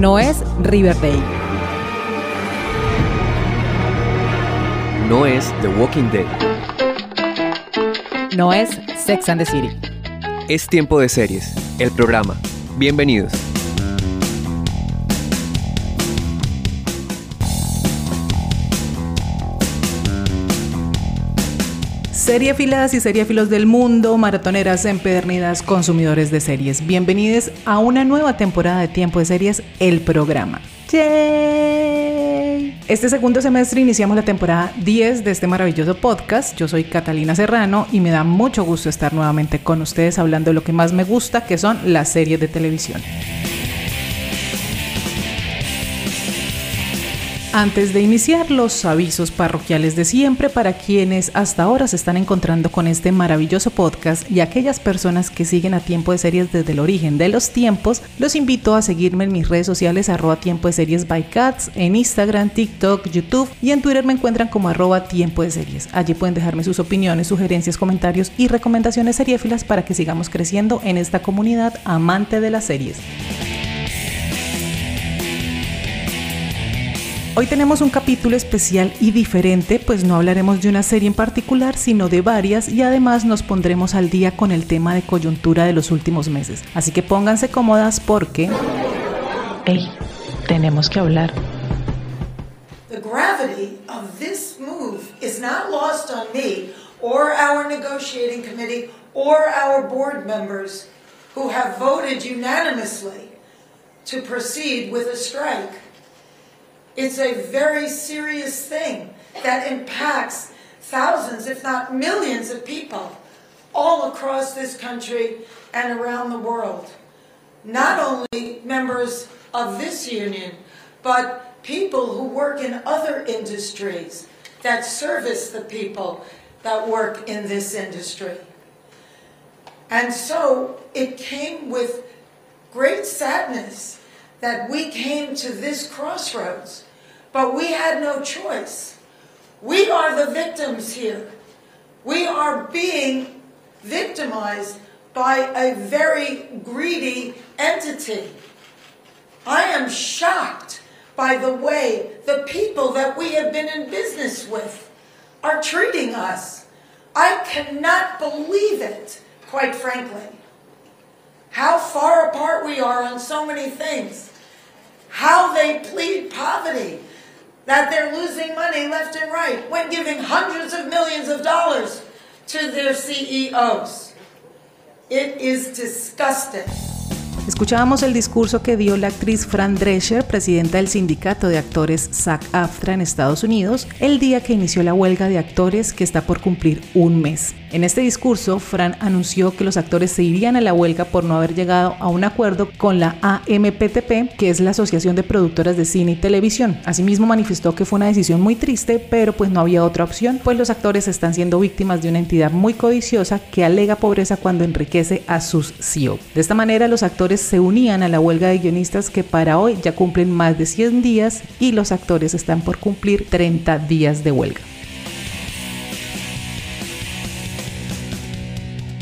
No es Riverdale. No es The Walking Dead. No es Sex and the City. Es tiempo de series, el programa. Bienvenidos. Seriefilas y seriefilos del mundo, maratoneras empedernidas, consumidores de series. Bienvenidos a una nueva temporada de Tiempo de Series, el programa. ¡Yay! Este segundo semestre iniciamos la temporada 10 de este maravilloso podcast. Yo soy Catalina Serrano y me da mucho gusto estar nuevamente con ustedes hablando de lo que más me gusta, que son las series de televisión. Antes de iniciar los avisos parroquiales de siempre para quienes hasta ahora se están encontrando con este maravilloso podcast y aquellas personas que siguen a Tiempo de Series desde el origen de los tiempos, los invito a seguirme en mis redes sociales arroba Tiempo de Series by Cats, en Instagram, TikTok, YouTube y en Twitter me encuentran como arroba Tiempo de Series. Allí pueden dejarme sus opiniones, sugerencias, comentarios y recomendaciones seriéfilas para que sigamos creciendo en esta comunidad amante de las series. Hoy tenemos un capítulo especial y diferente, pues no hablaremos de una serie en particular, sino de varias y además nos pondremos al día con el tema de coyuntura de los últimos meses. Así que pónganse cómodas porque... ¡Ey! Tenemos que hablar. The gravity of this move is not lost on me or our negotiating committee or our board members who have voted unanimously to proceed with a strike. It's a very serious thing that impacts thousands, if not millions, of people all across this country and around the world. Not only members of this union, but people who work in other industries that service the people that work in this industry. And so it came with great sadness that we came to this crossroads, but we had no choice. We are the victims here. We are being victimized by a very greedy entity. I am shocked by the way the people that we have been in business with are treating us. I cannot believe it, quite frankly. How far apart we are on so many things. How they plead poverty, that they're losing money left and right when giving hundreds of millions of dollars to their CEOs. It is disgusting. Escuchábamos el discurso que dio la actriz Fran Drescher, presidenta del sindicato de actores SAG-AFTRA en Estados Unidos, el día que inició la huelga de actores que está por cumplir un mes. En este discurso, Fran anunció que los actores se irían a la huelga por no haber llegado a un acuerdo con la AMPTP, que es la Asociación de Productoras de Cine y Televisión. Asimismo, manifestó que fue una decisión muy triste, pero pues no había otra opción, pues los actores están siendo víctimas de una entidad muy codiciosa que alega pobreza cuando enriquece a sus CEO. De esta manera, los actores se unían a la huelga de guionistas que para hoy ya cumplen más de 100 días y los actores están por cumplir 30 días de huelga.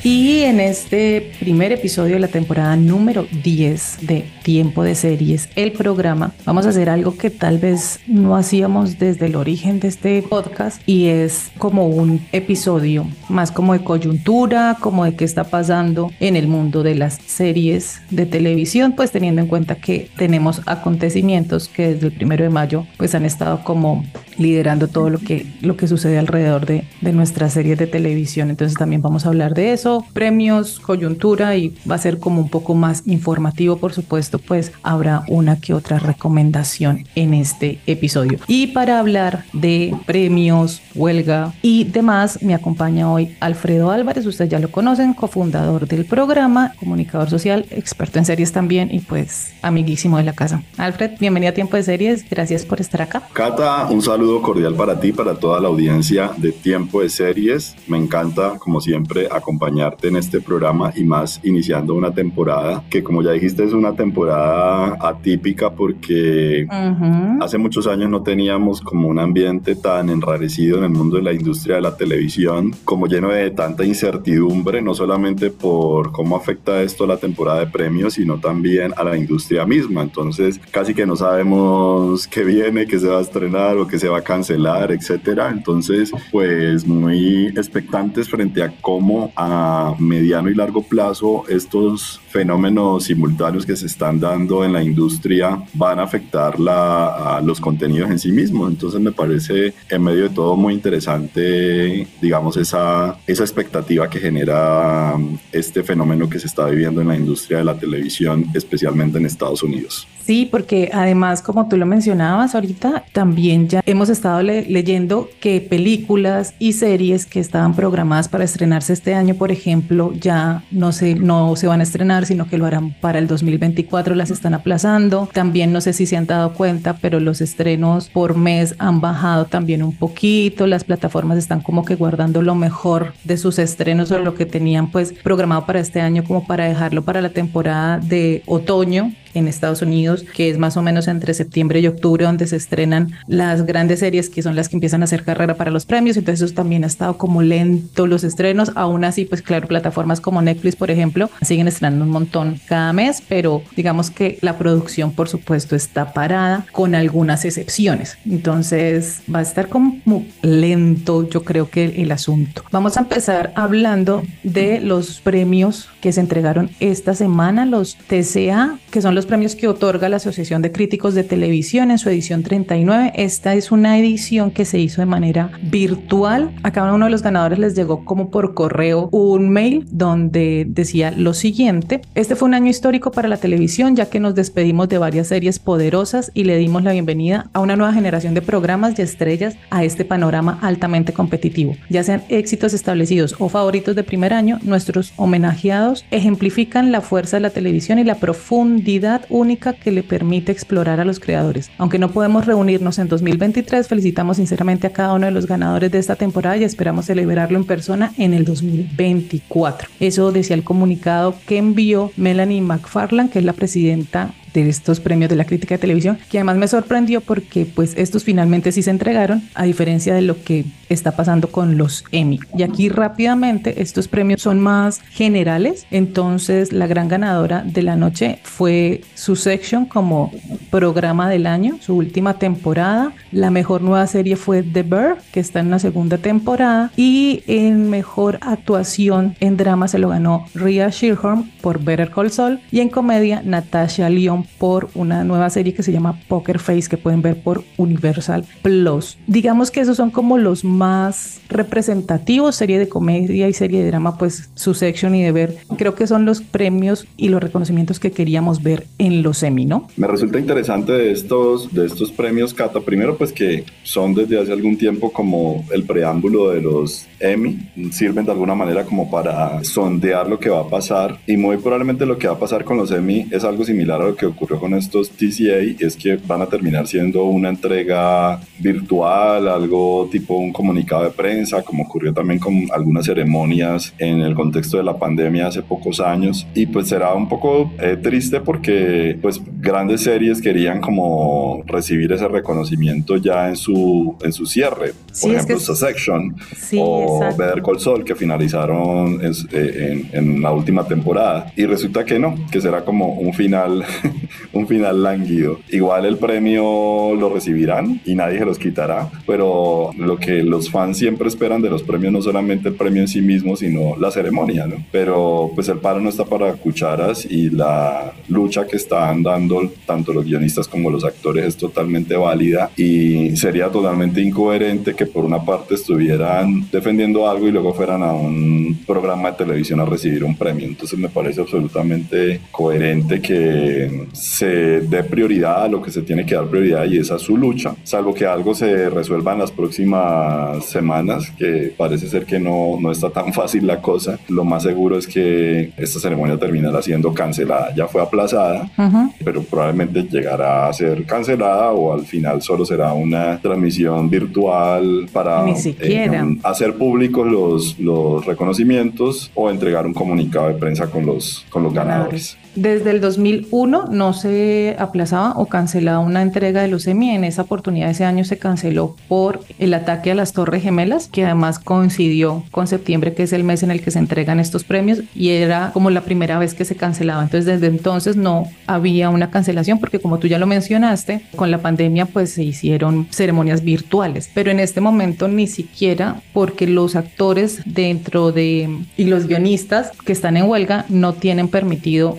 Y en este primer episodio de la temporada número 10 de Tiempo de Series, el programa, vamos a hacer algo que tal vez no hacíamos desde el origen de este podcast y es como un episodio más como de coyuntura, como de qué está pasando en el mundo de las series de televisión, pues teniendo en cuenta que tenemos acontecimientos que desde el primero de mayo pues han estado como liderando todo lo que, lo que sucede alrededor de, de nuestras series de televisión. Entonces también vamos a hablar de eso premios, coyuntura y va a ser como un poco más informativo, por supuesto, pues habrá una que otra recomendación en este episodio. Y para hablar de premios, huelga y demás, me acompaña hoy Alfredo Álvarez, ustedes ya lo conocen, cofundador del programa, comunicador social, experto en series también y pues amiguísimo de la casa. Alfred, bienvenido a Tiempo de Series, gracias por estar acá. Cata, un saludo cordial para ti, para toda la audiencia de Tiempo de Series. Me encanta, como siempre, acompañar acompañarte en este programa y más iniciando una temporada que como ya dijiste es una temporada atípica porque hace muchos años no teníamos como un ambiente tan enrarecido en el mundo de la industria de la televisión, como lleno de tanta incertidumbre, no solamente por cómo afecta esto a la temporada de premios, sino también a la industria misma. Entonces casi que no sabemos qué viene, qué se va a estrenar o qué se va a cancelar, etcétera. Entonces, pues muy expectantes frente a cómo a mediano y largo plazo estos fenómenos simultáneos que se están dando en la industria van a afectar la, a los contenidos en sí mismos. Entonces me parece en medio de todo muy interesante, digamos, esa, esa expectativa que genera este fenómeno que se está viviendo en la industria de la televisión, especialmente en Estados Unidos. Sí, porque además, como tú lo mencionabas ahorita, también ya hemos estado leyendo que películas y series que estaban programadas para estrenarse este año, por ejemplo, ya no se, no se van a estrenar, sino que lo harán para el 2024, las están aplazando. También no sé si se han dado cuenta, pero los estrenos por mes han bajado también un poquito. Las plataformas están como que guardando lo mejor de sus estrenos o lo que tenían pues programado para este año como para dejarlo para la temporada de otoño en Estados Unidos, que es más o menos entre septiembre y octubre, donde se estrenan las grandes series que son las que empiezan a hacer carrera para los premios. Entonces, eso también ha estado como lento los estrenos. Aún así, pues claro, plataformas como Netflix, por ejemplo, siguen estrenando un montón cada mes, pero digamos que la producción, por supuesto, está parada con algunas excepciones. Entonces, va a estar como lento, yo creo que el asunto. Vamos a empezar hablando de los premios que se entregaron esta semana, los TCA, que son los premios que otorga la Asociación de Críticos de Televisión en su edición 39. Esta es una edición que se hizo de manera virtual. A cada uno de los ganadores les llegó como por correo un mail donde decía lo siguiente. Este fue un año histórico para la televisión ya que nos despedimos de varias series poderosas y le dimos la bienvenida a una nueva generación de programas y estrellas a este panorama altamente competitivo. Ya sean éxitos establecidos o favoritos de primer año, nuestros homenajeados ejemplifican la fuerza de la televisión y la profundidad única que le permite explorar a los creadores. Aunque no podemos reunirnos en 2023, felicitamos sinceramente a cada uno de los ganadores de esta temporada y esperamos celebrarlo en persona en el 2024. Eso decía el comunicado que envió Melanie McFarland, que es la presidenta de estos premios de la crítica de televisión, que además me sorprendió porque pues estos finalmente sí se entregaron, a diferencia de lo que está pasando con los Emmy. Y aquí rápidamente estos premios son más generales, entonces la gran ganadora de la noche fue su section como programa del año, su última temporada. La mejor nueva serie fue The Bear, que está en la segunda temporada, y en mejor actuación en drama se lo ganó Rhea Shearhorn por Better Call Saul y en comedia Natasha Lyon por una nueva serie que se llama Poker Face que pueden ver por Universal Plus. Digamos que esos son como los más representativos, serie de comedia y serie de drama, pues su section y de ver, creo que son los premios y los reconocimientos que queríamos ver en los Emmy, ¿no? Me resulta interesante de estos, de estos premios, Cata, primero pues que son desde hace algún tiempo como el preámbulo de los Emmy, sirven de alguna manera como para sondear lo que va a pasar. Y muy probablemente lo que va a pasar con los Emmy es algo similar a lo que ocurrió con estos TCA es que van a terminar siendo una entrega virtual, algo tipo un comunicado de prensa, como ocurrió también con algunas ceremonias en el contexto de la pandemia hace pocos años. Y pues será un poco eh, triste porque pues grandes series querían como recibir ese reconocimiento ya en su, en su cierre. Por ejemplo, Section o Better Call Saul que finalizaron eh, en, en la última temporada. Y resulta que no, que será como un final un final lánguido. Igual el premio lo recibirán y nadie se los quitará, pero lo que los fans siempre esperan de los premios no solamente el premio en sí mismo, sino la ceremonia, ¿no? Pero pues el paro no está para cucharas y la lucha que están dando tanto los guionistas como los actores es totalmente válida y sería totalmente incoherente que por una parte estuvieran defendiendo algo y luego fueran a un programa de televisión a recibir un premio. Entonces me parece absolutamente coherente que se dé prioridad a lo que se tiene que dar prioridad y es a su lucha, salvo que algo se resuelva en las próximas semanas, que parece ser que no, no está tan fácil la cosa. Lo más seguro es que esta ceremonia terminará siendo cancelada, ya fue aplazada, pero probablemente llegará a ser cancelada o al final solo será una transmisión virtual para Ni siquiera. eh, hacer públicos los, los reconocimientos o entregar un comunicado de prensa con los, con los ganadores. Desde el 2001 no se aplazaba o cancelaba una entrega de los Emmy. En esa oportunidad ese año se canceló por el ataque a las Torres Gemelas, que además coincidió con septiembre, que es el mes en el que se entregan estos premios, y era como la primera vez que se cancelaba. Entonces desde entonces no había una cancelación, porque como tú ya lo mencionaste, con la pandemia pues se hicieron ceremonias virtuales, pero en este momento ni siquiera porque los actores dentro de y los guionistas que están en huelga no tienen permitido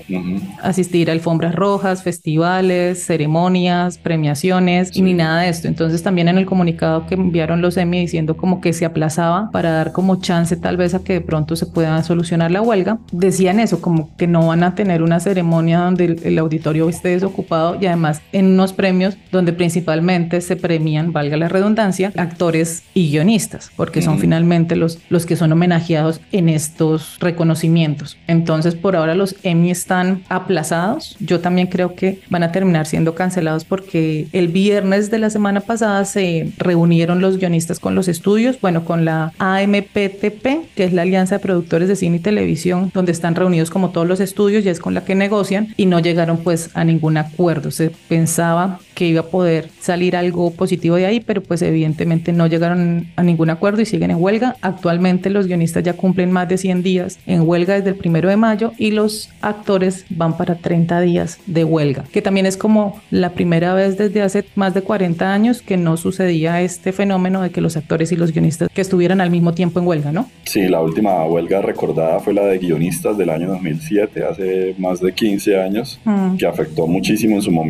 asistir a alfombras rojas, festivales, ceremonias, premiaciones y Sí. ni nada de esto. Entonces también en el comunicado que enviaron los Emmy diciendo como que se aplazaba para dar como chance tal vez a que de pronto se pueda solucionar la huelga, decían eso, como que no van a tener una ceremonia donde el, el auditorio esté desocupado y además en unos premios donde principalmente se premian, valga la redundancia, actores y guionistas, porque son finalmente los, los que son homenajeados en estos reconocimientos. Entonces por ahora los Emmy están aplazados. Yo también creo que van a terminar siendo cancelados porque el viernes de la semana pasada se reunieron los guionistas con los estudios, bueno, con la AMPTP, que es la Alianza de Productores de Cine y Televisión, donde están reunidos como todos los estudios y es con la que negocian y no llegaron pues a ningún acuerdo. Se pensaba que iba a poder salir algo positivo de ahí, pero pues evidentemente no llegaron a ningún acuerdo y siguen en huelga. Actualmente los guionistas ya cumplen más de 100 días en huelga desde el primero de mayo y los actores van para 30 días de huelga, que también es como la primera vez desde hace más de 40 años que no sucedía este fenómeno de que los actores y los guionistas que estuvieran al mismo tiempo en huelga, ¿no? Sí, la última huelga recordada fue la de guionistas del año 2007, hace más de 15 años, Mm. que afectó muchísimo en su momento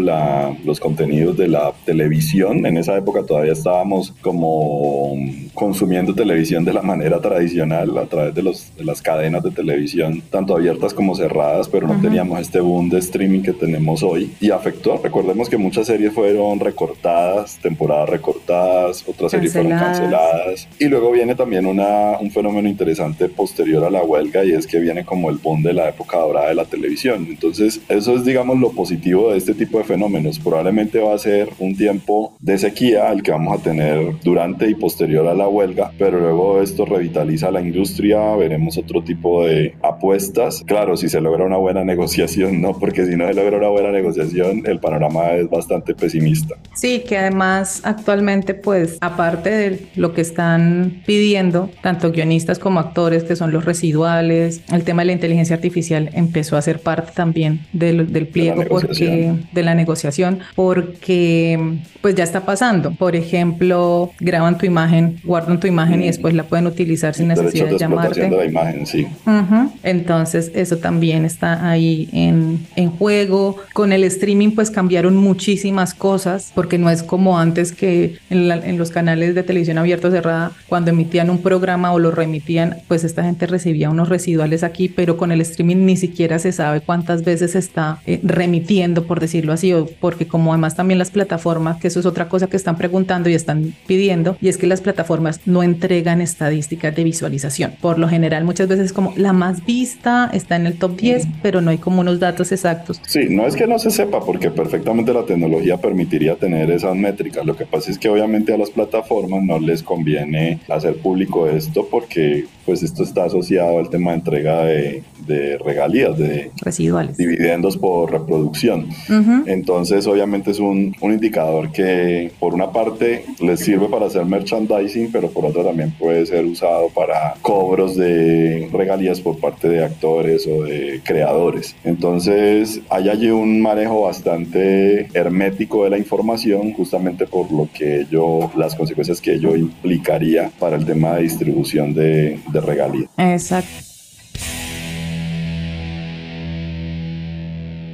la, los contenidos de la televisión. En esa época todavía estábamos como consumiendo televisión de la manera tradicional a través de, los, de las cadenas de televisión, tanto abiertas como cerradas, pero no teníamos este boom de streaming que tenemos hoy. Y afectó, recordemos que muchas series fueron recortadas, temporadas recortadas, otras series fueron canceladas. Y luego viene también una, un fenómeno interesante posterior a la huelga y es que viene como el boom de la época dorada de la televisión. Entonces, eso es, digamos, lo positivo de este tipo de fenómenos. Probablemente va a ser un tiempo de sequía el que vamos a tener durante y posterior a la huelga, pero luego esto revitaliza la industria, veremos otro tipo de apuestas. Claro, si se logra una buena negociación, no, porque si no se logra una buena negociación, el panorama es bastante pesimista. Sí, que además actualmente, pues, aparte de lo que están pidiendo, tanto guionistas como actores, que son los residuales, el tema de la inteligencia artificial empezó a ser parte también del, del pliego porque de la negociación, porque pues ya está pasando. Por ejemplo, graban tu imagen, guardan tu imagen y Mm. después la pueden utilizar sin necesidad de llamarte. de la imagen, sí. Entonces, eso también está ahí en, en juego. Con el streaming, pues cambiaron muchísimas cosas, porque no es como antes que en, la- en los canales de televisión abierta o cerrada, cuando emitían un programa o lo remitían, pues esta gente recibía unos residuales aquí, pero con el streaming ni siquiera se sabe cuántas veces está eh, remitiendo, por decirlo así, o porque como además también las plataformas, que eso es otra cosa que están preguntando y están pidiendo, y es que las plataformas no entregan estadísticas de visualización. Por lo general, muchas veces como la más vista está en el top 10, pero no hay como unos datos exactos. Sí, no es que no se sepa, porque perfectamente la tecnología permitiría tener esas métricas. Lo que pasa es que obviamente a las plataformas no les conviene hacer público esto porque pues esto está asociado al tema de entrega de, de regalías, de Residuales. dividendos por reproducción. Ujú. Entonces, obviamente es un, un indicador que por una parte les sirve para hacer merchandising, pero por otra también puede ser usado para cobros de regalías por parte de actores o de creadores. Entonces, hay allí un manejo bastante hermético de la información, justamente por lo que ello, las consecuencias que ello implicaría para el tema de distribución de, de regalías. Exacto.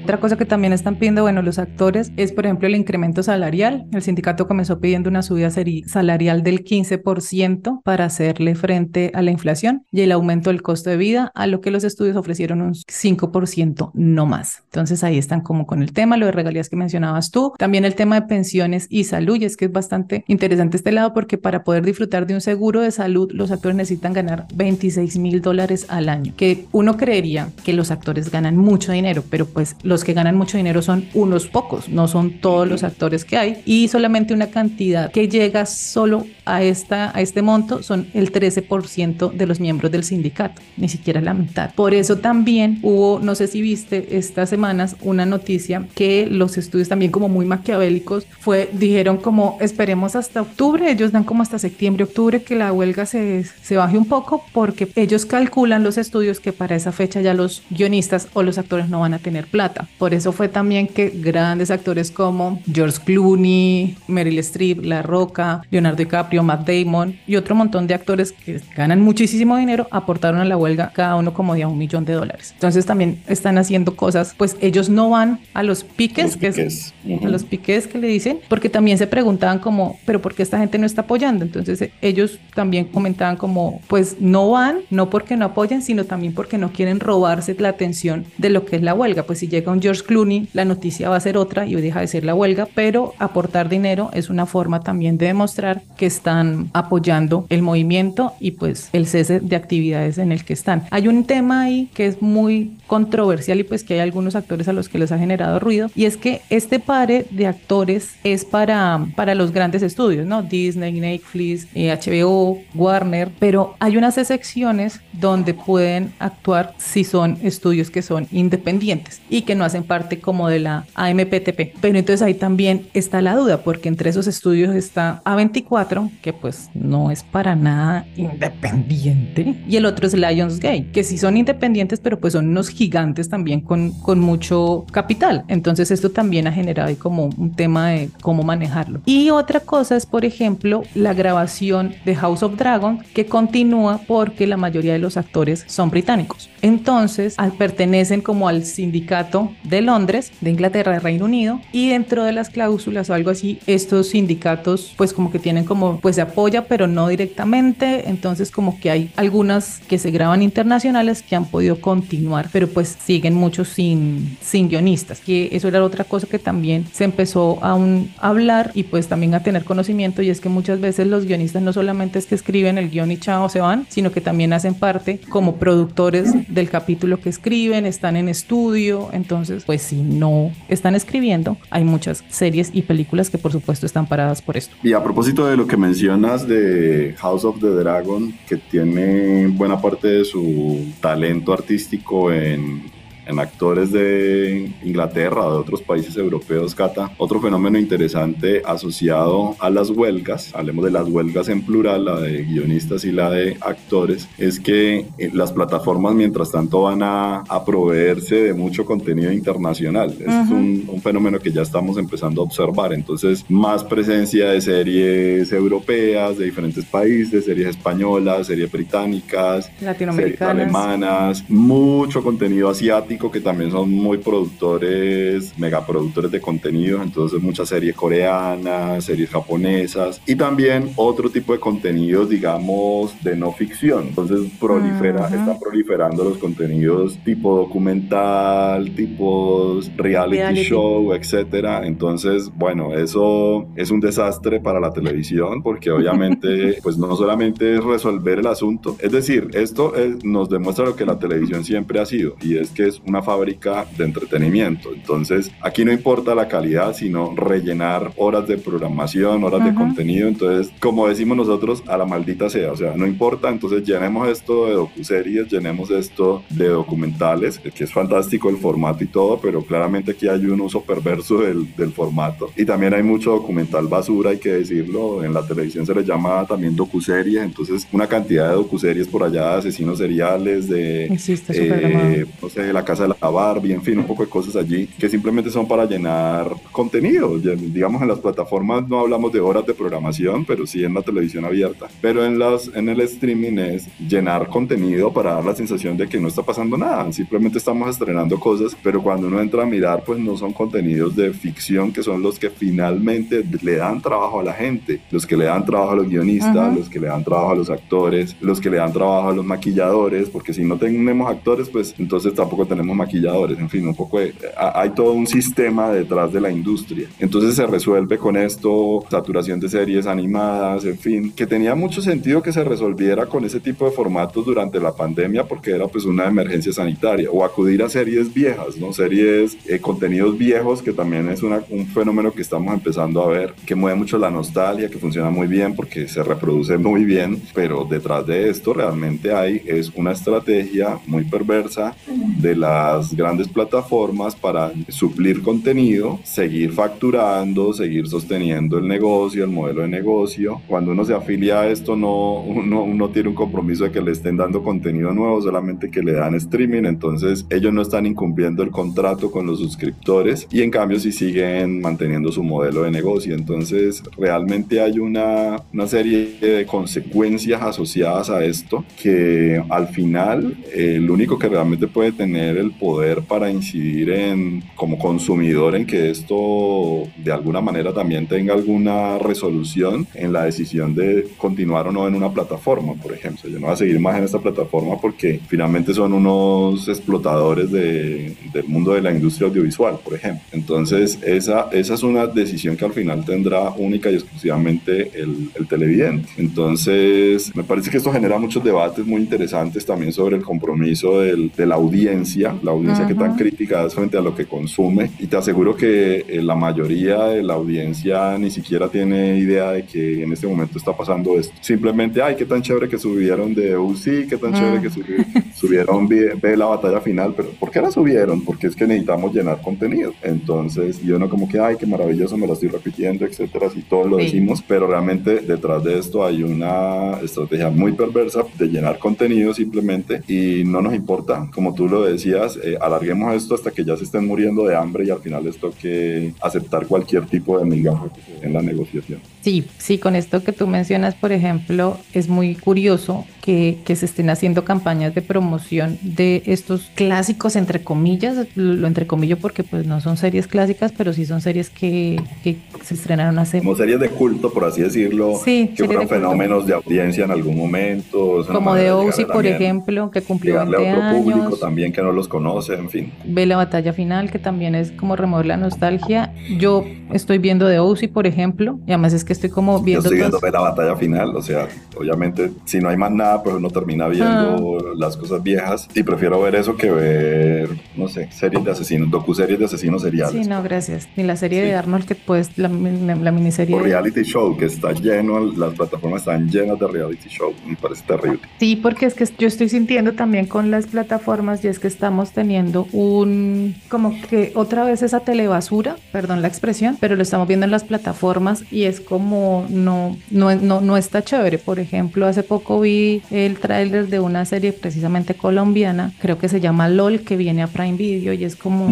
Otra cosa que también están pidiendo, bueno, los actores es, por ejemplo, el incremento salarial. El sindicato comenzó pidiendo una subida salarial del 15% para hacerle frente a la inflación y el aumento del costo de vida, a lo que los estudios ofrecieron un 5% no más. Entonces ahí están como con el tema, lo de regalías que mencionabas tú, también el tema de pensiones y salud, y es que es bastante interesante este lado porque para poder disfrutar de un seguro de salud, los actores necesitan ganar 26 mil dólares al año, que uno creería que los actores ganan mucho dinero, pero pues los que ganan mucho dinero son unos pocos, no son todos los actores que hay y solamente una cantidad que llega solo a, este monto son el 13% de los miembros del sindicato, ni siquiera la mitad. Por eso también hubo, no sé si viste estas semanas, una noticia que los estudios también como muy maquiavélicos fue, dijeron como esperemos hasta octubre, ellos dan como hasta septiembre, octubre que la huelga se, se baje un poco porque ellos calculan los estudios que para esa fecha ya los guionistas o los actores no van a tener plata. Por eso fue también que grandes actores como George Clooney, Meryl Streep, La Roca, Leonardo DiCaprio, Matt Damon y otro montón de actores que ganan muchísimo dinero aportaron a la huelga cada uno como de un millón de dólares. Entonces también están haciendo cosas, pues ellos no van a los piques, que es, a los piques que le dicen, porque también se preguntaban como, pero ¿por qué esta gente no está apoyando? Entonces ellos también comentaban como, pues no van, no porque no apoyen, sino también porque no quieren robarse la atención de lo que es la huelga. Pues si llega un George Clooney, la noticia va a ser otra y deja de ser la huelga, pero aportar dinero es una forma también de demostrar que están apoyando el movimiento y pues el cese de actividades en el que están. Hay un tema ahí que es muy controversial y pues que hay algunos actores a los que les ha generado ruido y es que este pare de actores es para, para los grandes estudios, ¿no? Disney, Netflix, HBO, eh, Warner, pero hay unas excepciones donde pueden actuar si son estudios que son independientes y que no hacen parte como de la AMPTP. Pero entonces ahí también está la duda, porque entre esos estudios está A24, que pues no es para nada independiente, y el otro es Lionsgate, que sí son independientes, pero pues son unos gigantes también con, con mucho capital. Entonces esto también ha generado ahí como un tema de cómo manejarlo. Y otra cosa es, por ejemplo, la grabación de House of Dragon, que continúa porque la mayoría de los actores son británicos. Entonces, pertenecen como al sindicato de Londres, de Inglaterra, de Reino Unido, y dentro de las cláusulas o algo así, estos sindicatos pues como que tienen como, pues se apoya, pero no directamente, entonces como que hay algunas que se graban internacionales que han podido continuar, pero pues siguen muchos sin, sin guionistas, que eso era otra cosa que también se empezó a, un, hablar y pues también a tener conocimiento, y es que muchas veces los guionistas no solamente es que escriben el guion y chao se van, sino que también hacen parte como productores del capítulo que escriben, están en estudio, entonces pues si no están escribiendo, hay muchas series y películas que por supuesto están paradas por esto. Y a propósito de lo que mencionas de House of the Dragon, que tiene buena parte de su talento artístico en in en actores de Inglaterra de otros países europeos, Cata. Otro fenómeno interesante asociado a las huelgas, hablemos de las huelgas en plural, la de guionistas y la de actores, es que eh, las plataformas mientras tanto van a, proveerse de mucho contenido internacional. Es un, un, fenómeno que ya estamos empezando a observar. Entonces, más presencia de series europeas, de diferentes países, series españolas, series británicas, series alemanas, mucho contenido asiático que también son muy productores, megaproductores de contenido, entonces muchas series coreanas, series japonesas y también otro tipo de contenidos, digamos, de no ficción. Entonces prolifera, están proliferando los contenidos tipo documental, tipos reality, show, etcétera. Entonces, bueno, eso es un desastre para la televisión porque obviamente, pues no solamente es resolver el asunto, es decir, esto nos demuestra lo que la televisión siempre ha sido y es que es una fábrica de entretenimiento. Entonces, aquí no importa la calidad, sino rellenar horas de programación, horas de contenido. Entonces, como decimos nosotros, a la maldita sea, o sea, no importa, entonces llenemos esto de docuseries, llenemos esto de documentales, que es fantástico el formato y todo, pero claramente aquí hay un uso perverso del, del formato. Y también hay mucho documental basura, hay que decirlo, en la televisión se le llama también docuseries, entonces una cantidad de docuseries por allá, asesinos seriales, de, Existe, eh, no sé, la casa de la Barbie, en fin, un poco de cosas allí que simplemente son para llenar contenido. digamos, en las plataformas no hablamos de horas de programación, pero sí en la televisión abierta. Pero en, las, en el streaming es llenar contenido para dar la sensación de que no está pasando nada. Simplemente estamos estrenando cosas, pero cuando uno entra a mirar, pues no son contenidos de ficción que son los que finalmente le dan trabajo a la gente, los que le dan trabajo a los guionistas, los que le dan trabajo a los actores, los que le dan trabajo a los maquilladores, porque si no tenemos actores, pues entonces tampoco tenemos tenemos maquilladores, en fin, un poco de, hay todo un sistema detrás de la industria. Entonces se resuelve con esto, saturación de series animadas, en fin, que tenía mucho sentido que se resolviera con ese tipo de formatos durante la pandemia porque era pues una emergencia sanitaria o acudir a series viejas, ¿no? Series, eh, contenidos viejos que también es una, un fenómeno que estamos empezando a ver, que mueve mucho la nostalgia, que funciona muy bien porque se reproduce muy bien, pero detrás de esto realmente hay es una estrategia muy perversa de las grandes plataformas para suplir contenido, seguir facturando, seguir sosteniendo el negocio, el modelo de negocio. Cuando uno se afilia a esto, no, uno, uno tiene un compromiso de que le estén dando contenido nuevo, solamente que le dan streaming, entonces ellos no están incumpliendo el contrato con los suscriptores y en cambio si siguen manteniendo su modelo de negocio. Entonces realmente hay una, una serie de consecuencias asociadas a esto que al final el único que realmente puede tener el poder para incidir en como consumidor en que esto de alguna manera también tenga alguna resolución en la decisión de continuar o no en una plataforma, por ejemplo. Yo no voy a seguir más en esta plataforma porque finalmente son unos explotadores de, del mundo de la industria audiovisual, por ejemplo. Entonces, esa, esa es una decisión que al final tendrá única y exclusivamente el, el televidente. Entonces, me parece que esto genera muchos debates muy interesantes también sobre el compromiso del, de la audiencia, la audiencia que tan crítica es frente a lo que consume. Y te aseguro que eh, la mayoría de la audiencia ni siquiera tiene idea de que en este momento está pasando esto. Simplemente, ay, qué tan chévere que subieron de UC, qué tan chévere que subieron, ve, la batalla final, pero ¿por qué la subieron? Porque es que necesitamos llenar contenido. Entonces, yo no como que, ay, qué maravilloso, me lo estoy repitiendo, etcétera, así todos lo decimos, pero realmente detrás de esto hay una estrategia muy perversa de llenar contenido simplemente y no nos importa, como tú lo decías, eh, alarguemos esto hasta que ya se estén muriendo de hambre y al final les toque aceptar cualquier tipo de migaja en la negociación. Sí, sí, con esto que tú mencionas, por ejemplo, es muy curioso que, que, se estén haciendo campañas de promoción de estos clásicos, entre comillas, lo entre comillas porque pues no son series clásicas, pero sí son series que, que se estrenaron hace... Como series de culto, por así decirlo, sí, que fueron fenómenos de audiencia en algún momento. Como de OC, por ejemplo, que cumplió 20 a otro años. público también que no los conoce, en fin. Ve la batalla final, que también es como remover la nostalgia. Yo estoy viendo de OC, por ejemplo, y además es que estoy como viendo... Yo estoy viendo la batalla final, o sea, obviamente, si no hay más nada, pues uno termina viendo ah. las cosas viejas y prefiero ver eso que ver, no sé, series de asesinos, docu-series de asesinos seriales. Sí, no, gracias. Ni la serie de Arnold, que pues, la, la miniserie... O reality show, que está lleno, las plataformas están llenas de reality show, me parece terrible. Sí, porque es que yo estoy sintiendo también con las plataformas y es que estamos teniendo un, como que otra vez esa telebasura, perdón la expresión, pero lo estamos viendo en las plataformas y es como no, no, no, no está chévere. Por ejemplo, hace poco vi el tráiler de una serie precisamente colombiana, creo que se llama LOL, que viene a Prime Video y es como,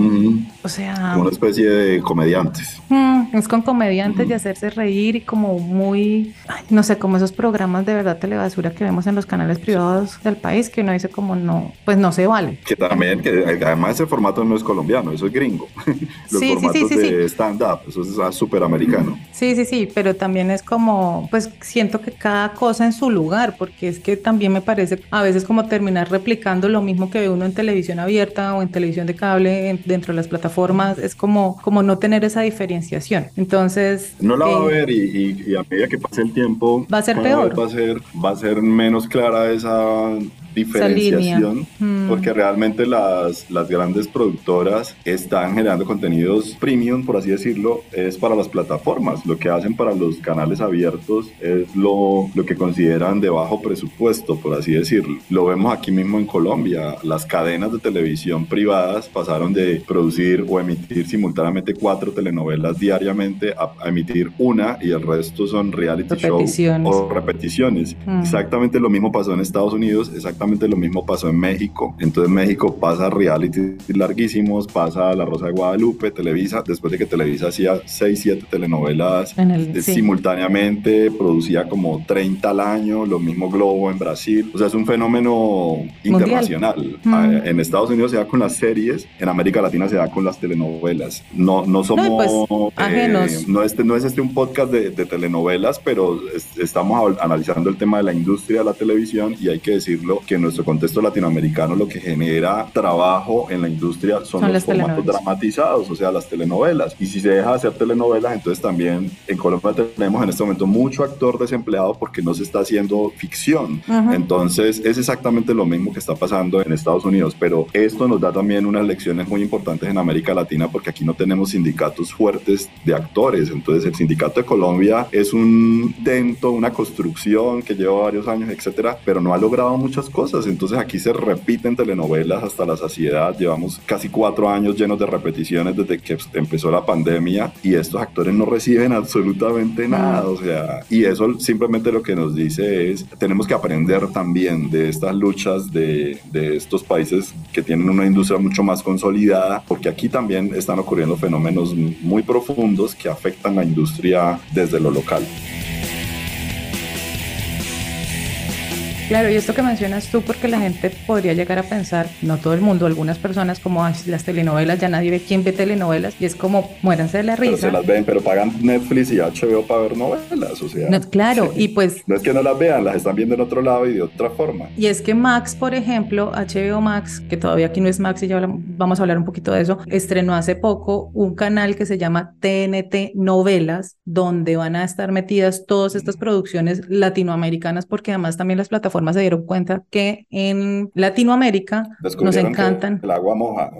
o sea... Una especie de comediantes. Mm, es con comediantes de hacerse reír y como muy, no sé, como esos programas de verdad telebasura que vemos en los canales privados del país, que uno dice como no, pues no se vale. Que también, que además ese formato no es colombiano, eso es gringo. los sí, formatos sí, sí, de stand-up, eso es súper americano. Sí, sí, sí, pero también es como, pues siento que cada cosa en su lugar, porque es que también me parece a veces como terminar replicando lo mismo que ve uno en televisión abierta o en televisión de cable dentro de las plataformas, es como, como no tener esa diferenciación. Entonces... No la va a eh, ver y, y, a medida que pase el tiempo... Va a ser peor. Va a ser, va a ser menos clara esa diferenciación, mm. porque realmente las, las grandes productoras están generando contenidos premium, por así decirlo, es para las plataformas. Lo que hacen para los canales abiertos es lo, lo que consideran de bajo presupuesto, por así decirlo. Lo vemos aquí mismo en Colombia. Las cadenas de televisión privadas pasaron de producir o emitir simultáneamente cuatro telenovelas diariamente a, emitir una y el resto son reality shows o repeticiones. Mm. Exactamente lo mismo pasó en Estados Unidos, exactamente lo mismo pasó en México. Entonces México pasa reality larguísimos, pasa La Rosa de Guadalupe, Televisa, después de que Televisa hacía 6, 7 telenovelas simultáneamente, producía como 30 al año, lo mismo Globo en Brasil. O sea, es un fenómeno internacional. Mm. Ah, en Estados Unidos se da con las series, en América Latina se da con las telenovelas. No, no somos... No, pues, eh, no, este, no es este un podcast de, telenovelas, pero estamos analizando el tema de la industria de la televisión y hay que decirlo, que en nuestro contexto latinoamericano lo que genera trabajo en la industria son, los formatos dramatizados, o sea, las telenovelas. Y si se deja de hacer telenovelas, entonces también en Colombia tenemos en este momento mucho actor desempleado porque no se está haciendo ficción. Entonces es exactamente lo mismo que está pasando en Estados Unidos, pero esto nos da también unas lecciones muy importantes en América Latina porque aquí no tenemos sindicatos fuertes de actores. Entonces el sindicato de Colombia es un dento, una construcción que lleva varios años, etcétera, pero no ha logrado muchas cosas. Entonces aquí se repiten telenovelas hasta la saciedad. Llevamos casi cuatro años llenos de repeticiones desde que empezó la pandemia y estos actores no reciben absolutamente nada. O sea, y eso simplemente lo que nos dice es tenemos que aprender también de estas luchas de, de estos países que tienen una industria mucho más consolidada, porque aquí también están ocurriendo fenómenos muy profundos que afectan la industria desde lo local. Claro, y esto que mencionas tú, porque la gente podría llegar a pensar, no todo el mundo, algunas personas como las telenovelas, ya nadie ve quién ve telenovelas, y es como muéranse de la risa. Pero se las ven, pero pagan Netflix y HBO para ver novelas, o sea. claro, y pues. No es que no las vean, las están viendo en otro lado y de otra forma. Y es que Max, por ejemplo, HBO Max, que todavía aquí no es Max y ya vamos a hablar un poquito de eso, estrenó hace poco un canal que se llama TNT Novelas, donde van a estar metidas todas estas producciones latinoamericanas, porque además también las plataformas se dieron cuenta que en Latinoamérica nos encantan. El agua moja.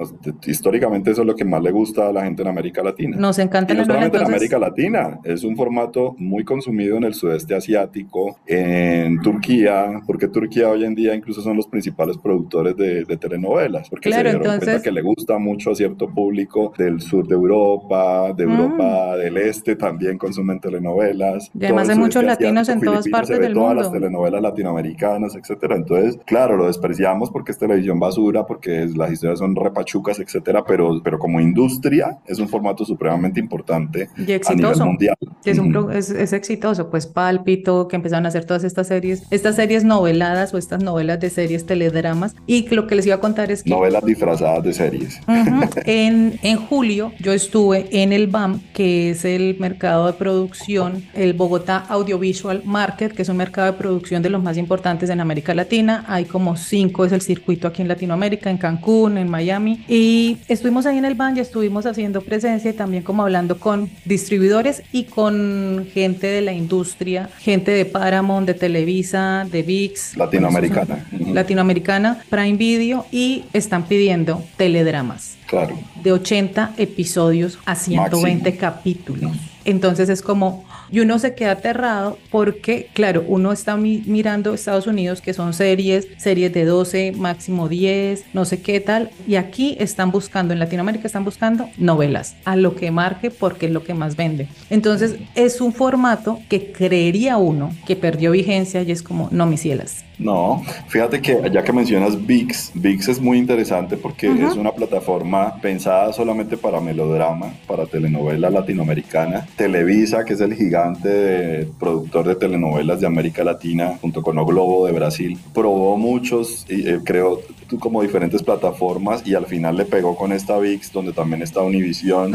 Históricamente eso es lo que más le gusta a la gente en América Latina. Nos encanta. No solamente en América Latina, es un formato muy consumido en el sudeste asiático, en Turquía, porque Turquía hoy en día incluso son los principales productores de, telenovelas, porque se dieron cuenta que le gusta mucho a cierto público del sur de Europa, de Europa mm. del este también consumen telenovelas. Y además hay muchos latinos en todas partes del todas mundo. las telenovelas latinoamericanas etcétera. Entonces, claro, lo despreciamos porque es televisión basura, porque las historias son repachucas, etcétera, pero, pero como industria es un formato supremamente importante y exitoso. a nivel mundial. Es, un, es, es, exitoso, pues Pálpito, que empezaron a hacer todas estas series, estas series noveladas o estas novelas de series teledramas. Y lo que les iba a contar es que... Novelas disfrazadas de series. en, en julio yo estuve en el BAM, que es el mercado de producción, el Bogotá Audiovisual Market, que es un mercado de producción de los más importantes en América Latina. Hay como cinco, es el circuito aquí en Latinoamérica, en Cancún, en Miami. Y estuvimos ahí en el ban y estuvimos haciendo presencia y también como hablando con distribuidores y con gente de la industria, gente de Paramount, de Televisa, de VIX. Latinoamericana. Latinoamericana, Prime Video y están pidiendo teledramas. Claro. De 80 episodios a 120 capítulos. Entonces es como, y uno se queda aterrado porque, claro, uno está mirando Estados Unidos que son series, series de 12, máximo 10, no sé qué tal, y aquí están buscando, en Latinoamérica están buscando novelas, a lo que marque porque es lo que más vende. Entonces es un formato que creería uno que perdió vigencia y es como, no, mis cielas. No, fíjate que ya que mencionas VIX, VIX es muy interesante porque es una plataforma pensada solamente para melodrama, para telenovela latinoamericana. Televisa, que es el gigante productor de telenovelas de América Latina, junto con O Globo de Brasil, probó muchos, y, eh, creo, como diferentes plataformas y al final le pegó con esta VIX, donde también está Univision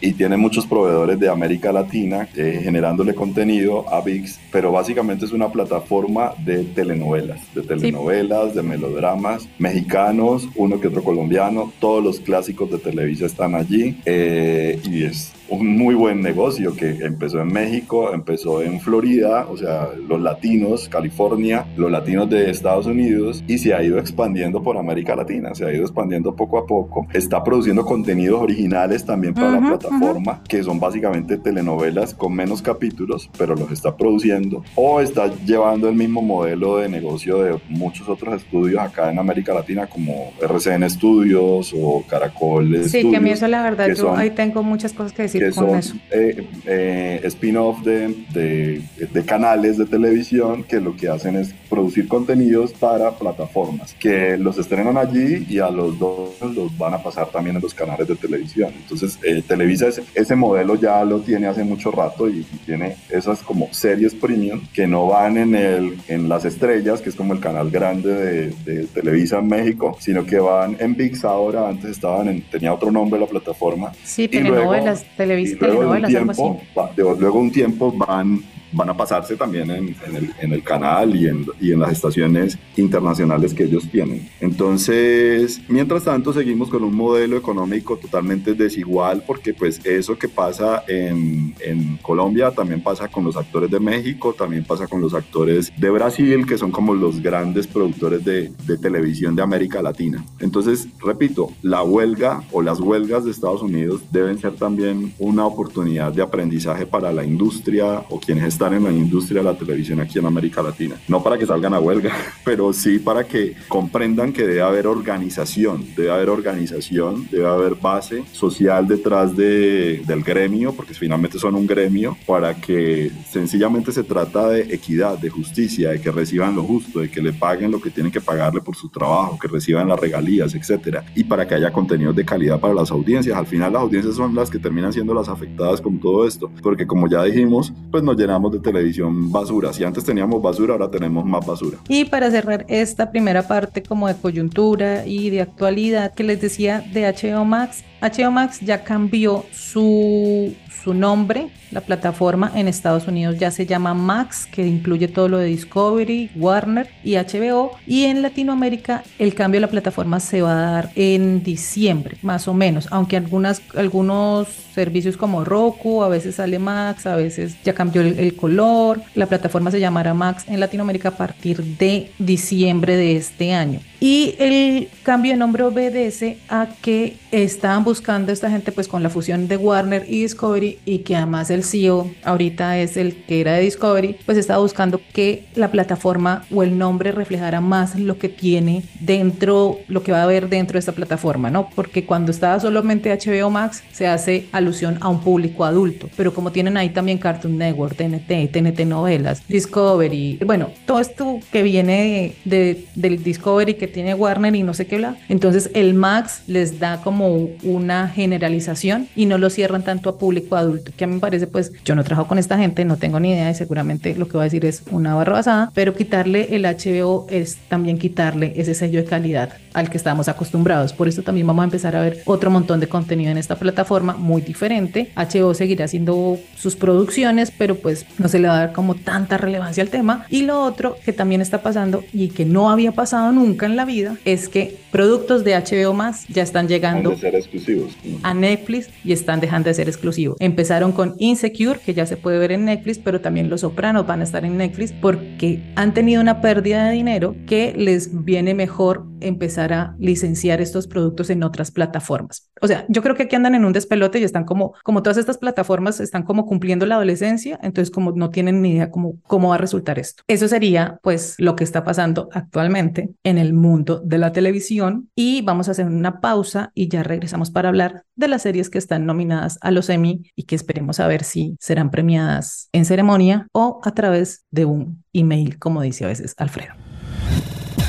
y tiene muchos proveedores de América Latina eh, generándole contenido a VIX, pero básicamente es una plataforma de telenovelas, de telenovelas, de melodramas mexicanos, uno que otro colombiano, todos los clásicos de Televisa están allí eh, y es un muy buen negocio que empezó en México, empezó en Florida, o sea, los latinos, California, los latinos de Estados Unidos y se ha ido expandiendo por América Latina, se ha ido expandiendo poco a poco. Está produciendo contenidos originales también para la plataforma, que son básicamente telenovelas con menos capítulos, pero los está produciendo o está llevando el mismo modelo de negocio de muchos otros estudios acá en América Latina como RCN Studios o Caracol Sí, que a mí eso la verdad, yo ahí tengo muchas cosas que decir que son eh, eh, spin-off de, de, canales de televisión que lo que hacen es producir contenidos para plataformas que los estrenan allí y a los dos los van a pasar también en los canales de televisión. Entonces, eh, Televisa ese, ese, modelo ya lo tiene hace mucho rato y, tiene esas como series premium que no van en, el, en las estrellas, que es como el canal grande de, de Televisa en México, sino que van en VIX ahora, antes estaban en, tenía otro nombre la plataforma. Sí, telenovelas, luego, un tiempo, luego un tiempo van van a pasarse también en, el, en el, canal y en, y en las estaciones internacionales que ellos tienen. Entonces, mientras tanto, seguimos con un modelo económico totalmente desigual porque pues eso que pasa en, en Colombia también pasa con los actores de México, también pasa con los actores de Brasil, que son como los grandes productores de, de televisión de América Latina. Entonces, repito, la huelga o las huelgas de Estados Unidos deben ser también una oportunidad de aprendizaje para la industria o quienes están en la industria de la televisión aquí en América Latina. No para que salgan a huelga, pero sí para que comprendan que debe haber organización, debe haber organización, debe haber base social detrás de, del gremio, porque finalmente son un gremio, para que sencillamente se trata de equidad, de justicia, de que reciban lo justo, de que le paguen lo que tienen que pagarle por su trabajo, que reciban las regalías, etcétera, y para que haya contenidos de calidad para las audiencias. Al final las audiencias son las que terminan siendo las afectadas con todo esto, porque como ya dijimos, pues nos llenamos de televisión basura. Si antes teníamos basura, ahora tenemos más basura. Y para cerrar esta primera parte como de coyuntura y de actualidad que les decía de HBO Max, HBO Max ya cambió su, su nombre la plataforma en Estados Unidos ya se llama Max, que incluye todo lo de Discovery, Warner y HBO. Y en Latinoamérica el cambio de la plataforma se va a dar en diciembre, más o menos. Aunque algunas, algunos servicios como Roku, a veces sale Max, a veces ya cambió el, el color. La plataforma se llamará Max en Latinoamérica a partir de diciembre de este año. Y el cambio de nombre obedece a que estaban buscando esta gente pues con la fusión de Warner y Discovery y que además el CEO ahorita es el que era de Discovery, pues estaba buscando que la plataforma o el nombre reflejara más lo que tiene dentro, lo que va a haber dentro de esta plataforma, ¿no? Porque cuando estaba solamente HBO Max se hace alusión a un público adulto, pero como tienen ahí también Cartoon Network, TNT, TNT Novelas, Discovery, bueno, todo esto que viene de, del Discovery que tiene Warner y no sé qué bla, entonces el Max les da como una generalización y no lo cierran tanto a público adulto, que a mí me parece pues yo no trabajo con esta gente, no tengo ni idea y seguramente lo que voy a decir es una barra basada, pero quitarle el HBO es también quitarle ese sello de calidad al que estamos acostumbrados. Por eso también vamos a empezar a ver otro montón de contenido en esta plataforma muy diferente. HBO seguirá haciendo sus producciones, pero pues no se le va a dar como tanta relevancia al tema. Y lo otro que también está pasando y que no había pasado nunca en la vida es que productos de HBO más ya están llegando de ser exclusivos. a Netflix y están dejando de ser exclusivos. Empezaron con Secure, que ya se puede ver en Netflix, pero también Los Sopranos van a estar en Netflix porque han tenido una pérdida de dinero que les viene mejor empezar a licenciar estos productos en otras plataformas. O sea, yo creo que aquí andan en un despelote y están como, como todas estas plataformas están como cumpliendo la adolescencia, entonces como no tienen ni idea cómo, cómo va a resultar esto. Eso sería pues lo que está pasando actualmente en el mundo de la televisión y vamos a hacer una pausa y ya regresamos para hablar de las series que están nominadas a los Emmy y que esperemos a ver si serán premiadas en ceremonia o a través de un email, como dice a veces Alfredo.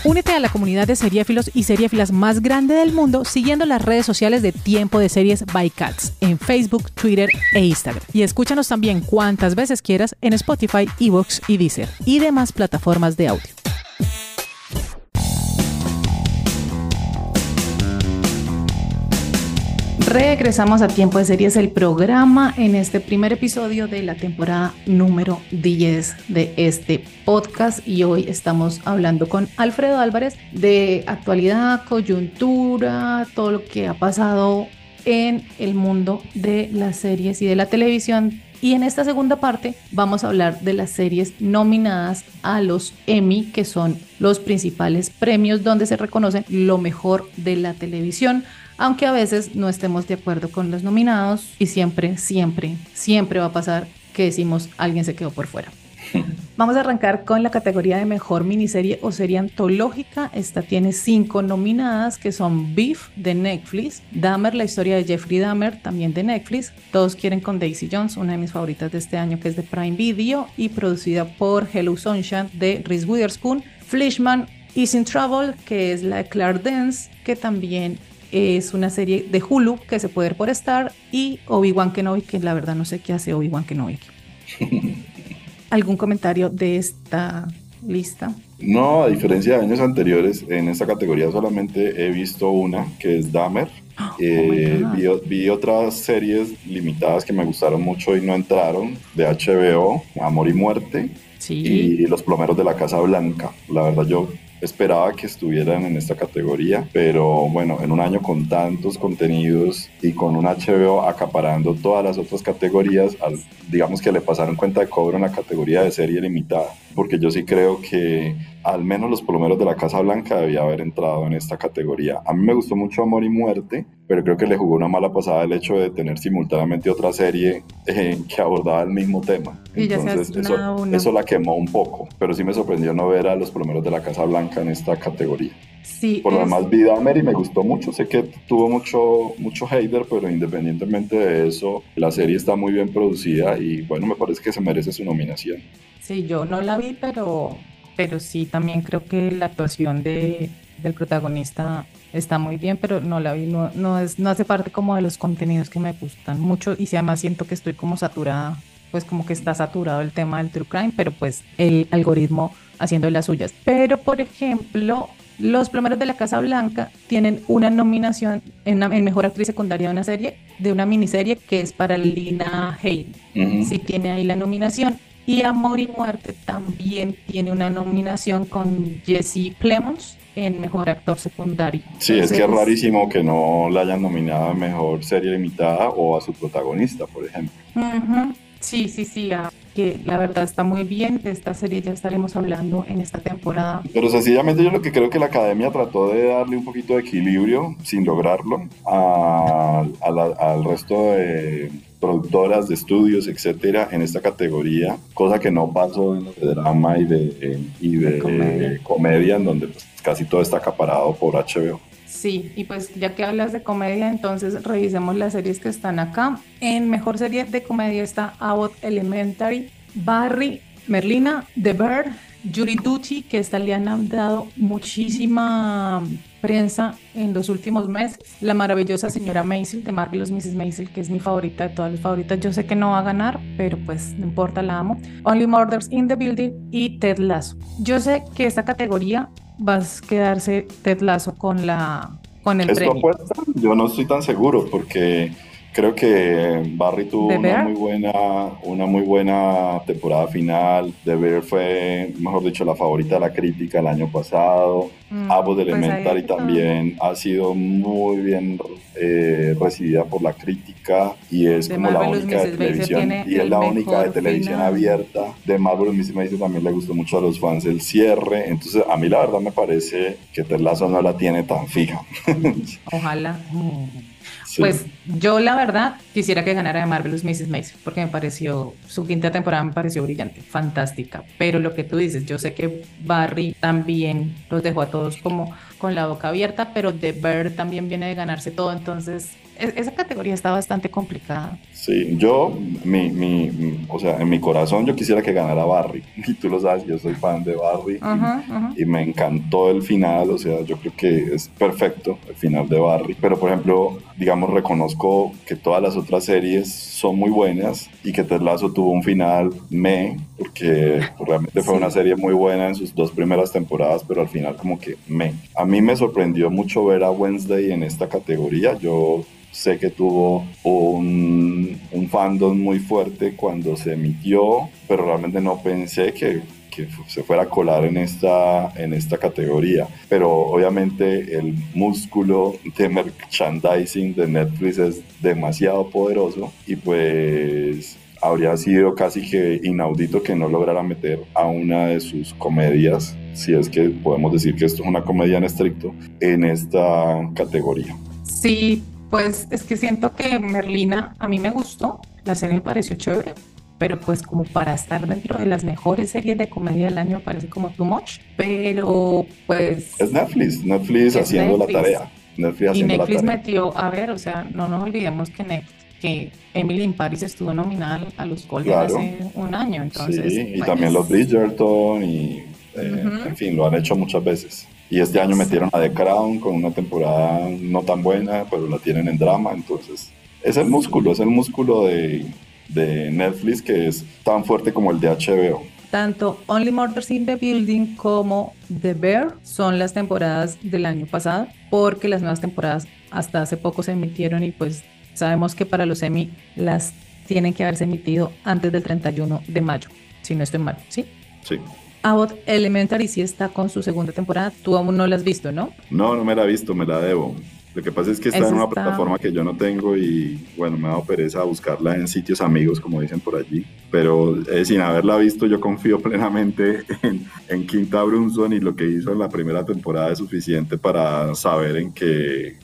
Únete a la comunidad de seriéfilos y seriéfilas más grande del mundo siguiendo las redes sociales de Tiempo de Series by Cats en Facebook, Twitter e Instagram. Y escúchanos también cuantas veces quieras en Spotify, Evox y Deezer y demás plataformas de audio. Regresamos a Tiempo de Series, el programa en este primer episodio de la temporada número 10 de este podcast y hoy estamos hablando con Alfredo Álvarez de actualidad, coyuntura, todo lo que ha pasado en el mundo de las series y de la televisión. Y en esta segunda parte vamos a hablar de las series nominadas a los Emmy, que son los principales premios donde se reconoce lo mejor de la televisión aunque a veces no estemos de acuerdo con los nominados y siempre, siempre, siempre va a pasar que decimos alguien se quedó por fuera. Vamos a arrancar con la categoría de mejor miniserie o serie antológica. Esta tiene cinco nominadas que son Beef de Netflix, Dahmer, la historia de Jeffrey Dahmer, también de Netflix, Todos quieren con Daisy Jones, una de mis favoritas de este año que es de Prime Video y producida por Hello Sunshine de Reese Witherspoon, Flishman Is in Trouble, que es la de Claire Dance, que también es una serie de Hulu que se puede ver por Star y Obi-Wan Kenobi, que la verdad no sé qué hace Obi-Wan Kenobi. ¿Algún comentario de esta lista? No, a diferencia de años anteriores, en esta categoría solamente he visto una, que es Dahmer, Eh, vi, vi otras series limitadas que me gustaron mucho y no entraron, de HBO, Amor y Muerte, Sí. y Los Plomeros de la Casa Blanca. La verdad yo esperaba que estuvieran en esta categoría, pero bueno, en un año con tantos contenidos y con un HBO acaparando todas las otras categorías, digamos que le pasaron cuenta de cobro en la categoría de serie limitada, porque yo sí creo que al menos Los Plomeros de la Casa Blanca debía haber entrado en esta categoría. A mí me gustó mucho Amor y Muerte, pero creo que le jugó una mala pasada el hecho de tener simultáneamente otra serie eh, que abordaba el mismo tema. Y ya Entonces una eso, una. eso la quemó un poco, pero sí me sorprendió no ver a Los Plomeros de la Casa Blanca en esta categoría. Sí, Por lo es- demás, vi Dahmer y me gustó mucho. Sé que tuvo mucho, mucho hater, pero independientemente de eso, la serie está muy bien producida y bueno, me parece que se merece su nominación. Sí, yo no la vi, pero, pero sí también creo que la actuación de, del protagonista está muy bien, pero no la vi, no, no, es, no hace parte como de los contenidos que me gustan mucho y si además siento que estoy como saturada, pues como que está saturado el tema del true crime, pero pues el algoritmo haciendo las suyas. Pero por ejemplo, los plomeros de la Casa Blanca tienen una nominación en, en Mejor Actriz Secundaria de una serie, de una miniserie que es para Lina Hay. Ujú. Sí tiene ahí la nominación. Y Amor y Muerte también tiene una nominación con Jesse Plemons en Mejor Actor Secundario. Sí, es que es rarísimo que no la hayan nominado a mejor serie limitada o a su protagonista, por ejemplo. Sí, sí, sí, ah, que la verdad está muy bien. De esta serie ya estaremos hablando en esta temporada. Pero sencillamente yo lo que creo que la academia trató de darle un poquito de equilibrio, sin lograrlo, a- a la- al resto de productoras de estudios, etcétera, en esta categoría, cosa que no pasó en los de drama y de, y de, De comedia. comedia, en donde pues, casi todo está acaparado por HBO. Sí, y pues ya que hablas de comedia, entonces revisemos las series que están acá. En mejor serie de comedia está Abbott Elementary, Barry, Merlina, The Bird, Judy Duty, que esta le han dado muchísima prensa en los últimos meses. La maravillosa señora Maisel de Marvelous Mrs. Maisel, que es mi favorita de todas las favoritas. Yo sé que no va a ganar, pero pues no importa, la amo. Only Murders in the Building y Ted Lasso. Yo sé que esta categoría va a quedarse Ted Lasso con la con el ¿Es premio. apuesta? Yo no estoy tan seguro porque creo que Barry tuvo ¿The una muy buena una muy buena temporada final. The Bear fue, mejor dicho, la favorita de la crítica el año pasado. Mm, Abbott pues Elementary también ha sido muy bien eh, recibida por la crítica y es The como la única de televisión y es la única de televisión final. abierta de Marvel Mrs. Maisel también le gustó mucho a los fans el cierre entonces a mí la verdad me parece que Ted Lasso no la tiene tan fija Ojalá. Pues yo la verdad quisiera que ganara de Marvelous Mrs. Maisel porque me pareció, su quinta temporada me pareció brillante, fantástica. Pero lo que tú dices, yo sé que Barry también los dejó a todos como con la boca abierta, pero The Bird también viene de ganarse todo, entonces esa categoría está bastante complicada. Sí, yo, mi, mi, o sea, en mi corazón yo quisiera que ganara Barry. Y tú lo sabes, yo soy fan de Barry. y- Ajá, ajá. y me encantó el final, o sea, yo creo que es perfecto el final de Barry, pero por ejemplo, digamos, reconozco que todas las otras series son muy buenas y que Ted Lasso tuvo un final me, porque realmente fue Sí. una serie muy buena en sus dos primeras temporadas, pero al final como que me. A mí me sorprendió mucho ver a Wednesday en esta categoría, yo sé que tuvo un, un fandom muy fuerte cuando se emitió, pero realmente no pensé que, que se fuera a colar en esta, en esta categoría. Pero obviamente el músculo de merchandising de Netflix es demasiado poderoso y pues habría sido casi que inaudito que no lograra meter a una de sus comedias, si es que podemos decir que esto es una comedia en estricto, en esta categoría. Sí, pues es que siento que Merlina a mí me gustó, la serie me pareció chévere, pero pues como para estar dentro de las mejores series de comedia del año parece como too much, pero pues Es Netflix, Netflix Es haciendo Netflix. la tarea. Netflix y haciendo Netflix la tarea. metió, a ver, o sea, no nos olvidemos que, Net- que Emily in Paris estuvo nominada a los Golden Claro. hace un año, entonces sí, y pues, también los Bridgerton y, eh, en fin, lo han hecho muchas veces. Y este año metieron a The Crown con una temporada no tan buena, pero la tienen en drama, entonces es el músculo, es el músculo de, de Netflix que es tan fuerte como el de HBO. Tanto Only Murders in the Building como The Bear son las temporadas del año pasado, porque las nuevas temporadas hasta hace poco se emitieron y pues sabemos que para los Emmy las tienen que haberse emitido antes del 31 de mayo, si no estoy mal, ¿sí? Sí. Abbott Elementary sí está con su segunda temporada. Tú aún no la has visto, ¿no? No, no me la he visto, me la debo. Lo que pasa es que está Esa en una está- plataforma que yo no tengo y bueno, me ha dado pereza buscarla en sitios amigos, como dicen por allí. Pero eh, sin haberla visto, yo confío plenamente en, en Quinta Brunson y lo que hizo en la primera temporada es suficiente para saber en que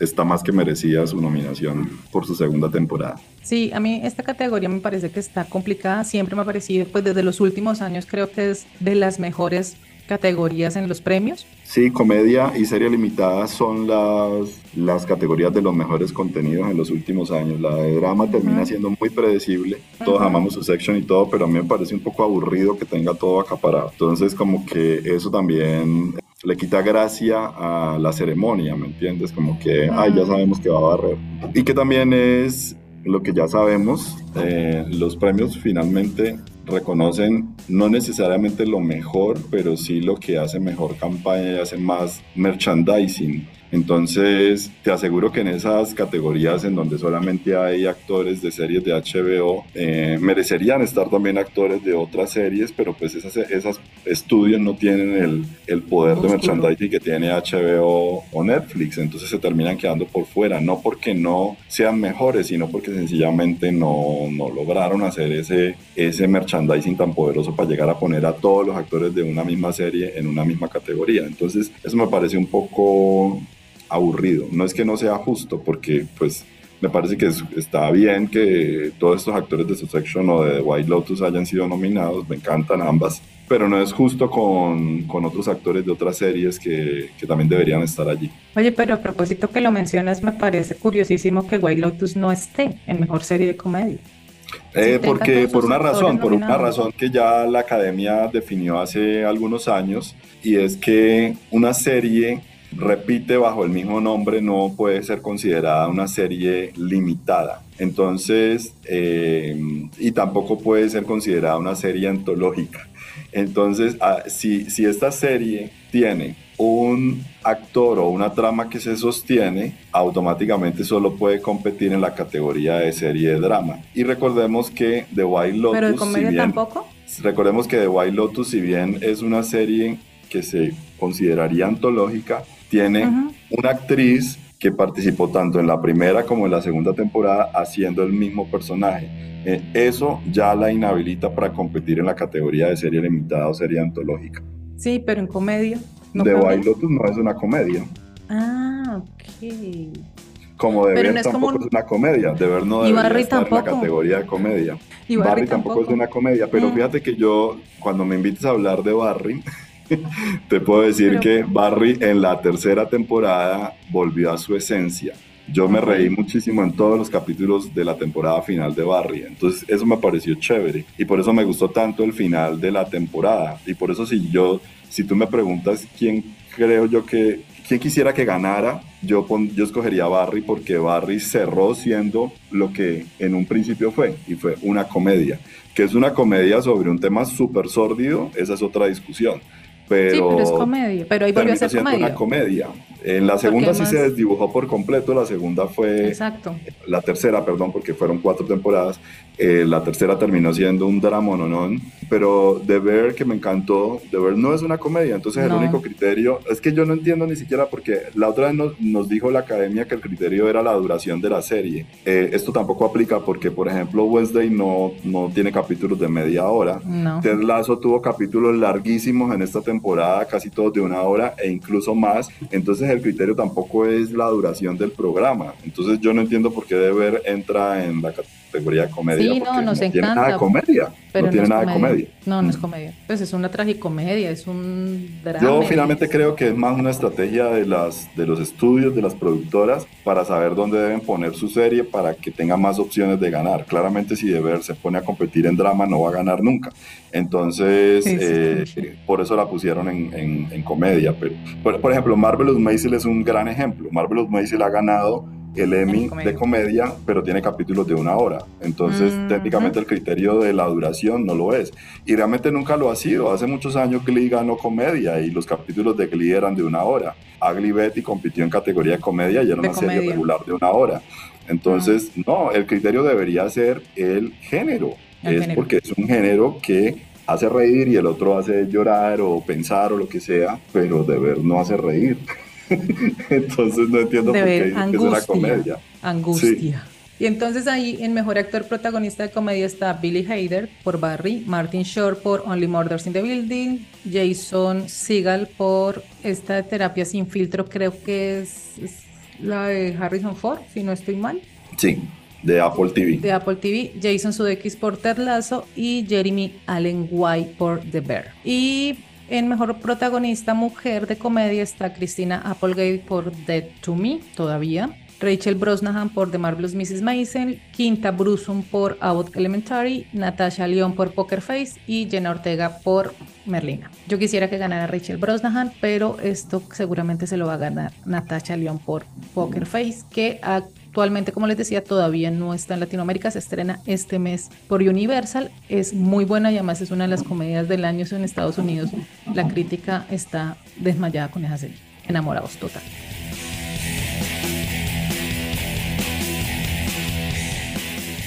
está más que merecida su nominación por su segunda temporada. Sí, a mí esta categoría me parece que está complicada. Siempre me ha parecido, pues desde los últimos años creo que es de las mejores categorías en los premios. Sí, comedia y serie limitada son las, las categorías de los mejores contenidos en los últimos años. La de drama termina siendo muy predecible. Todos amamos su section y todo, pero a mí me parece un poco aburrido que tenga todo acaparado. Entonces, como que eso también le quita gracia a la ceremonia, ¿me entiendes? Como que, ay, ya sabemos que va a barrer. Y que también es lo que ya sabemos, eh, los premios finalmente reconocen no necesariamente lo mejor, pero sí lo que hace mejor campaña y hace más merchandising. Entonces, te aseguro que en esas categorías en donde solamente hay actores de series de HBO, eh, merecerían estar también actores de otras series, pero pues esas, esas estudios no tienen el, el poder de merchandising que tiene HBO o Netflix, entonces se terminan quedando por fuera, no porque no sean mejores, sino porque sencillamente no, no lograron hacer ese, ese merchandising tan poderoso para llegar a poner a todos los actores de una misma serie en una misma categoría. Entonces, eso me parece un poco aburrido. No es que no sea justo, porque pues me parece que es- está bien que todos estos actores de Succession o de The White Lotus hayan sido nominados, me encantan ambas, pero no es justo con, con otros actores de otras series que, que también deberían estar allí. Oye, pero a propósito que lo mencionas, me parece curiosísimo que White Lotus no esté en mejor serie de comedia. Eh, porque por una razón, por una razón que ya la academia definió hace algunos años, y es que una serie repite bajo el mismo nombre no puede ser considerada una serie limitada. Entonces, eh, y tampoco puede ser considerada una serie antológica. Entonces, ah, si, si esta serie tiene un actor o una trama que se sostiene, automáticamente solo puede competir en la categoría de serie de drama. Y recordemos que The White Lotus, pero de si comedia bien- tampoco. recordemos que The White Lotus, si bien es una serie que se consideraría antológica, tiene una actriz que participó tanto en la primera como en la segunda temporada haciendo el mismo personaje. Eh, eso ya la inhabilita para competir en la categoría de serie limitada o serie antológica. Sí, pero en comedia. No The Lotus no es una comedia. Ah, ok. Como Deber no como tampoco un- es una comedia. Deber no Barry estar en la tampoco. categoría de comedia. Y Barry, Barry tampoco, tampoco. es una comedia, pero Mm. fíjate que yo, cuando me invites a hablar de Barry, te puedo decir que Barry en la tercera temporada volvió a su esencia. Yo me reí muchísimo en todos los capítulos de la temporada final de Barry, entonces eso me pareció chévere y por eso me gustó tanto el final de la temporada. Y por eso si yo, si tú me preguntas quién creo yo que, quién quisiera que ganara, yo, pon- yo escogería a Barry porque Barry cerró siendo lo que en un principio fue y fue una comedia, que es una comedia sobre un tema súper sórdido, esa es otra discusión. Pero, Sí, pero es comedia. Pero ahí volvió a ser comedia. una comedia. En la segunda sí además- se desdibujó por completo, la segunda fue Exacto. la tercera, perdón, porque fueron cuatro temporadas. eh, la tercera terminó siendo un drama, no. Pero The Bear, que me encantó, The Bear no es una comedia. Entonces, No. el único criterio es que yo no entiendo ni siquiera porque la otra vez nos, nos dijo la academia que el criterio era la duración de la serie. Eh, esto tampoco aplica porque, por ejemplo, Wednesday no, no tiene capítulos de media hora. No. Ted Lasso tuvo capítulos larguísimos en esta temporada, casi todos de una hora e incluso más. Entonces el criterio tampoco es la duración del programa. Entonces yo no entiendo por qué Deber entra en la categoría de comedia. Sí, no, nos tiene nada de encanta, comedia. Pero no tiene es nada de comedia. No, no es comedia. Pues es una tragicomedia, es un drama. Yo finalmente creo que es más una estrategia de, las, de los estudios, de las productoras, para saber dónde deben poner su serie para que tenga más opciones de ganar. Claramente si Deber se pone a competir en drama no va a ganar nunca. Entonces, Sí, sí, eh, sí. por eso la pusieron en, en- en comedia. Pero, por, por ejemplo, Marvelous Maisel es un gran ejemplo. Marvelous Maisel ha ganado el Emmy de comedia, pero tiene capítulos de una hora. Entonces, técnicamente el criterio de la duración no lo es. Y realmente nunca lo ha sido. Hace muchos años Glee ganó comedia y los capítulos de Glee eran de una hora. Agli Betty compitió en categoría de comedia y era una serie regular de una hora. Entonces, no, el criterio debería ser el género. es porque es un género que hace reír y el otro hace llorar o pensar o lo que sea, pero de ver no hace reír. entonces no entiendo por qué dicen que es una comedia. Angustia. Y entonces ahí en mejor actor protagonista de comedia está Billy Hader por Barry, Martin Short por Only Murders in the Building, Jason Segal por esta terapia sin filtro, creo que es, la de Harrison Ford, si no estoy mal. Sí, de Apple TV. De Apple TV, Jason Sudeikis por Terlazo y Jeremy Allen White por The Bear. Y en mejor protagonista mujer de comedia está Christina Applegate por Dead to Me, todavía. Rachel Brosnahan por The Marvelous Mrs. Maisel, Quinta Brusum por Abbott Elementary, Natasha León por Poker Face y Jenna Ortega por Merlina. Yo quisiera que ganara Rachel Brosnahan, pero esto seguramente se lo va a ganar Natasha León por Poker Face, que actualmente, como les decía, todavía no está en Latinoamérica, se estrena este mes por Universal, es muy buena y además es una de las comedias del año en Estados Unidos. La crítica está desmayada con esa serie, enamorados total.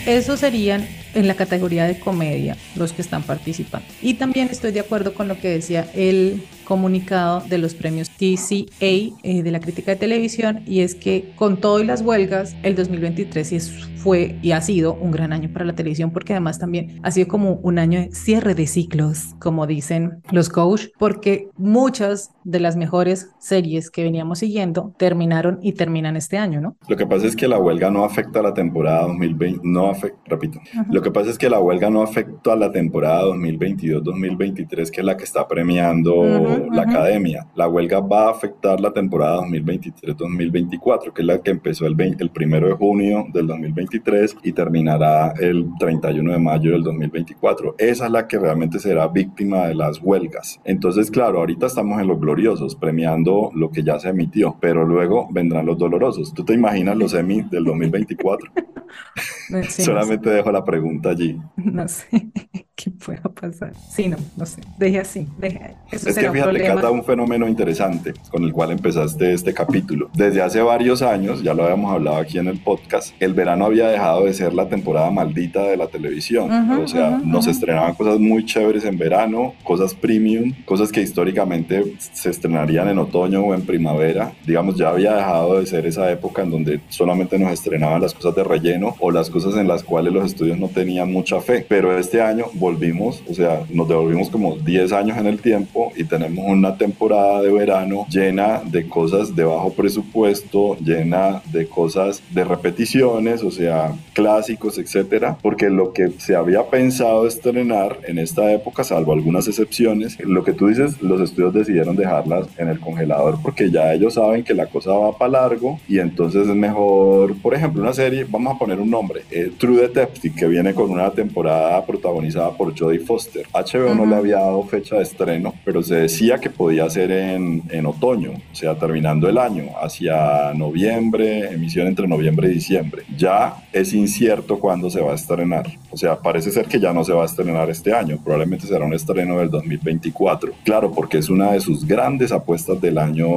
Esos serían en la categoría de comedia los que están participando. Y también estoy de acuerdo con lo que decía el comunicado de los premios TCA eh, de la crítica de televisión y es que con todo y las huelgas, el 2023 sí fue y ha sido un gran año para la televisión porque además también ha sido como un año de cierre de ciclos, como dicen los coach, porque muchas de las mejores series que veníamos siguiendo terminaron y terminan este año, ¿no? Lo que pasa es que la huelga no afecta a la temporada 2020, no afecta, repito, lo que pasa es que la huelga no afecta a la temporada 2022-2023, que es la que está premiando la academia. La huelga va a afectar la temporada 2023-2024, que es la que empezó el, el primero de junio del 2023 y terminará el 31 de mayo del 2024. Esa es la que realmente será víctima de las huelgas. Entonces, claro, ahorita estamos en los gloriosos, premiando lo que ya se emitió, pero luego vendrán los dolorosos. ¿Tú te imaginas los Emmy del 2024? Solamente dejo la pregunta allí. No sé qué pueda pasar. Sí, no, no sé. Deje así. Deje. Eso es que fíjate, Cata, un fenómeno interesante con el cual empezaste este capítulo. Desde hace varios años, ya lo habíamos hablado aquí en el podcast, el verano había dejado de ser la temporada maldita de la televisión. o sea, nos estrenaban cosas muy chéveres en verano, cosas premium, cosas que históricamente se estrenarían en otoño o en primavera. Digamos, ya había dejado de ser esa época en donde solamente nos estrenaban las cosas de relleno o las cosas en las cuales los estudios no tenían mucha fe. Pero este año volvimos, o sea, nos devolvimos como 10 años en el tiempo y tenemos una temporada de verano llena de cosas de bajo presupuesto, llena de cosas de repeticiones, o sea, clásicos, etcétera, porque lo que se había pensado estrenar en esta época, salvo algunas excepciones, lo que tú dices, los estudios decidieron dejarlas en el congelador porque ya ellos saben que la cosa va para largo y entonces es mejor, por ejemplo, una serie, vamos a poner un nombre, eh, True Detective, que viene con una temporada protagonizada por Jodie Foster. HBO no le había dado fecha de estreno, pero se decía que podía ser en, en otoño, o sea, terminando el año, hacia noviembre, emisión entre noviembre y diciembre. Ya es incierto cuándo se va a estrenar. O sea, parece ser que ya no se va a estrenar este año, probablemente será un estreno del 2024. Claro, porque es una de sus grandes apuestas del año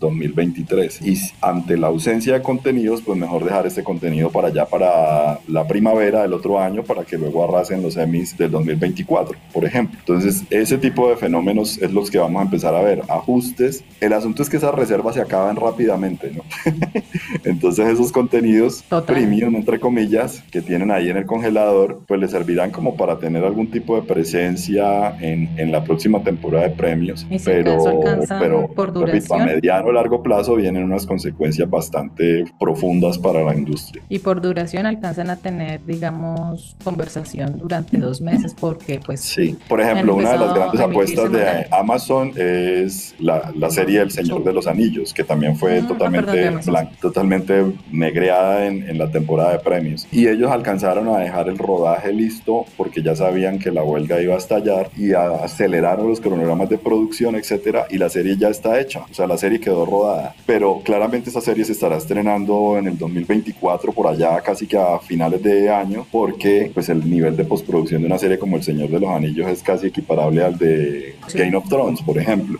2023. Y ante la ausencia de contenidos, pues mejor dejar este contenido para allá, para la primavera del otro año, para que luego arrasen los Emmys del 2024, por ejemplo. Entonces, ese tipo de fenómenos es los que vamos a empezar a ver. Ajustes. El asunto es que esas reservas se acaban rápidamente, ¿no? Entonces, esos contenidos premium, entre comillas, que tienen ahí en el congelador, pues les servirán como para tener algún tipo de presencia en, en la próxima temporada de premios. pero, pero por repito, a mediano o largo plazo vienen unas consecuencias bastante profundas para la industria. Y por duración alcanzan a tener, digamos, conversación durante dos meses, porque pues... Sí, por ejemplo, una de las grandes apuestas de Amazon es la, la, serie El Señor de los Anillos, que también fue totalmente, totalmente negreada en, en, la temporada de premios. Y ellos alcanzaron a dejar el rodaje listo porque ya sabían que la huelga iba a estallar y aceleraron los cronogramas de producción, etcétera, y la serie ya está hecha, o sea, la serie quedó rodada. Pero claramente esa serie se estará estrenando en el 2024, por allá casi que a finales de año, porque pues el nivel de postproducción de una serie como El Señor de los Anillos es casi equiparable al de Game of Thrones, por ejemplo.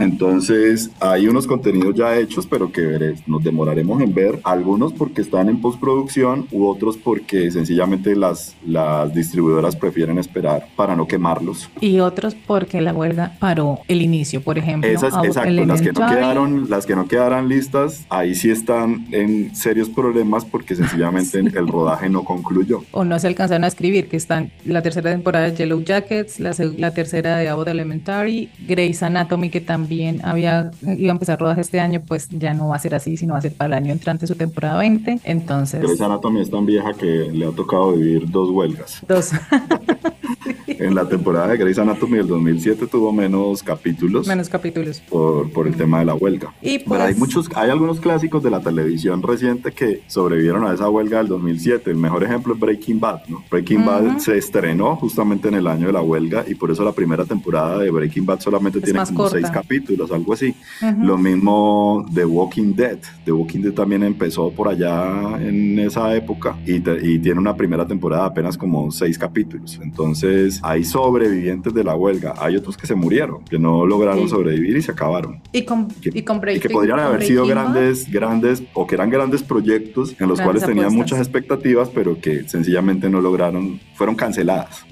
Entonces, hay unos contenidos ya hechos, pero que nos demoraremos en ver, algunos porque están en postproducción u otros porque sencillamente las, las distribuidoras prefieren esperar para no quemarlos. Y otros porque la huelga paró el inicio, por ejemplo. Esas, exacto, las que, no quedaron, las que no quedaran listas, ahí sí están en serios problemas porque sencillamente el rodaje no concluyó. O no se alcanzaron a escribir, que están la tercera temporada de Yellow Jackets, la, la tercera de Abbott Elementary, Grey's Anatomy, que también había iba a empezar rodaje este año, pues ya no va a ser así, sino va a ser para el año entrante su temporada 20. Entonces. Grey's Anatomy es tan vieja que le ha tocado vivir dos huelgas. Dos. en la temporada de Grey's Anatomy del 2007 tuvo menos capítulos. Menos capítulos. Por, por el tema de la huelga. Y Pero hay pues muchos, hay algunos clásicos de la televisión reciente que sobrevivieron a esa huelga del 2007. El mejor ejemplo es Breaking Bad, ¿no? Breaking Bad se estrenó justamente en el año de la huelga y por eso la primera temporada de Breaking Bad solamente tiene como seis capítulos, algo así. Lo mismo de Walking Dead. The Walking Dead también empezó por allá en esa época y, y tiene una primera temporada apenas como seis capítulos. Entonces, hay sobrevivientes de la huelga, hay otros que se murieron, que no lograron sobrevivir y se acabaron. Y, con, que, y, con que podrían haber sido grandes, grandes, o que eran grandes proyectos en los cuales tenían muchas expectativas, pero que sencillamente no lograron, fueron canceladas.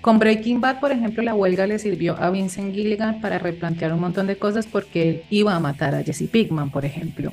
Con Breaking Bad, por ejemplo, la huelga le sirvió a Vincent Gilligan para replantear un montón de cosas porque él iba a matar a Jesse Pinkman, por ejemplo.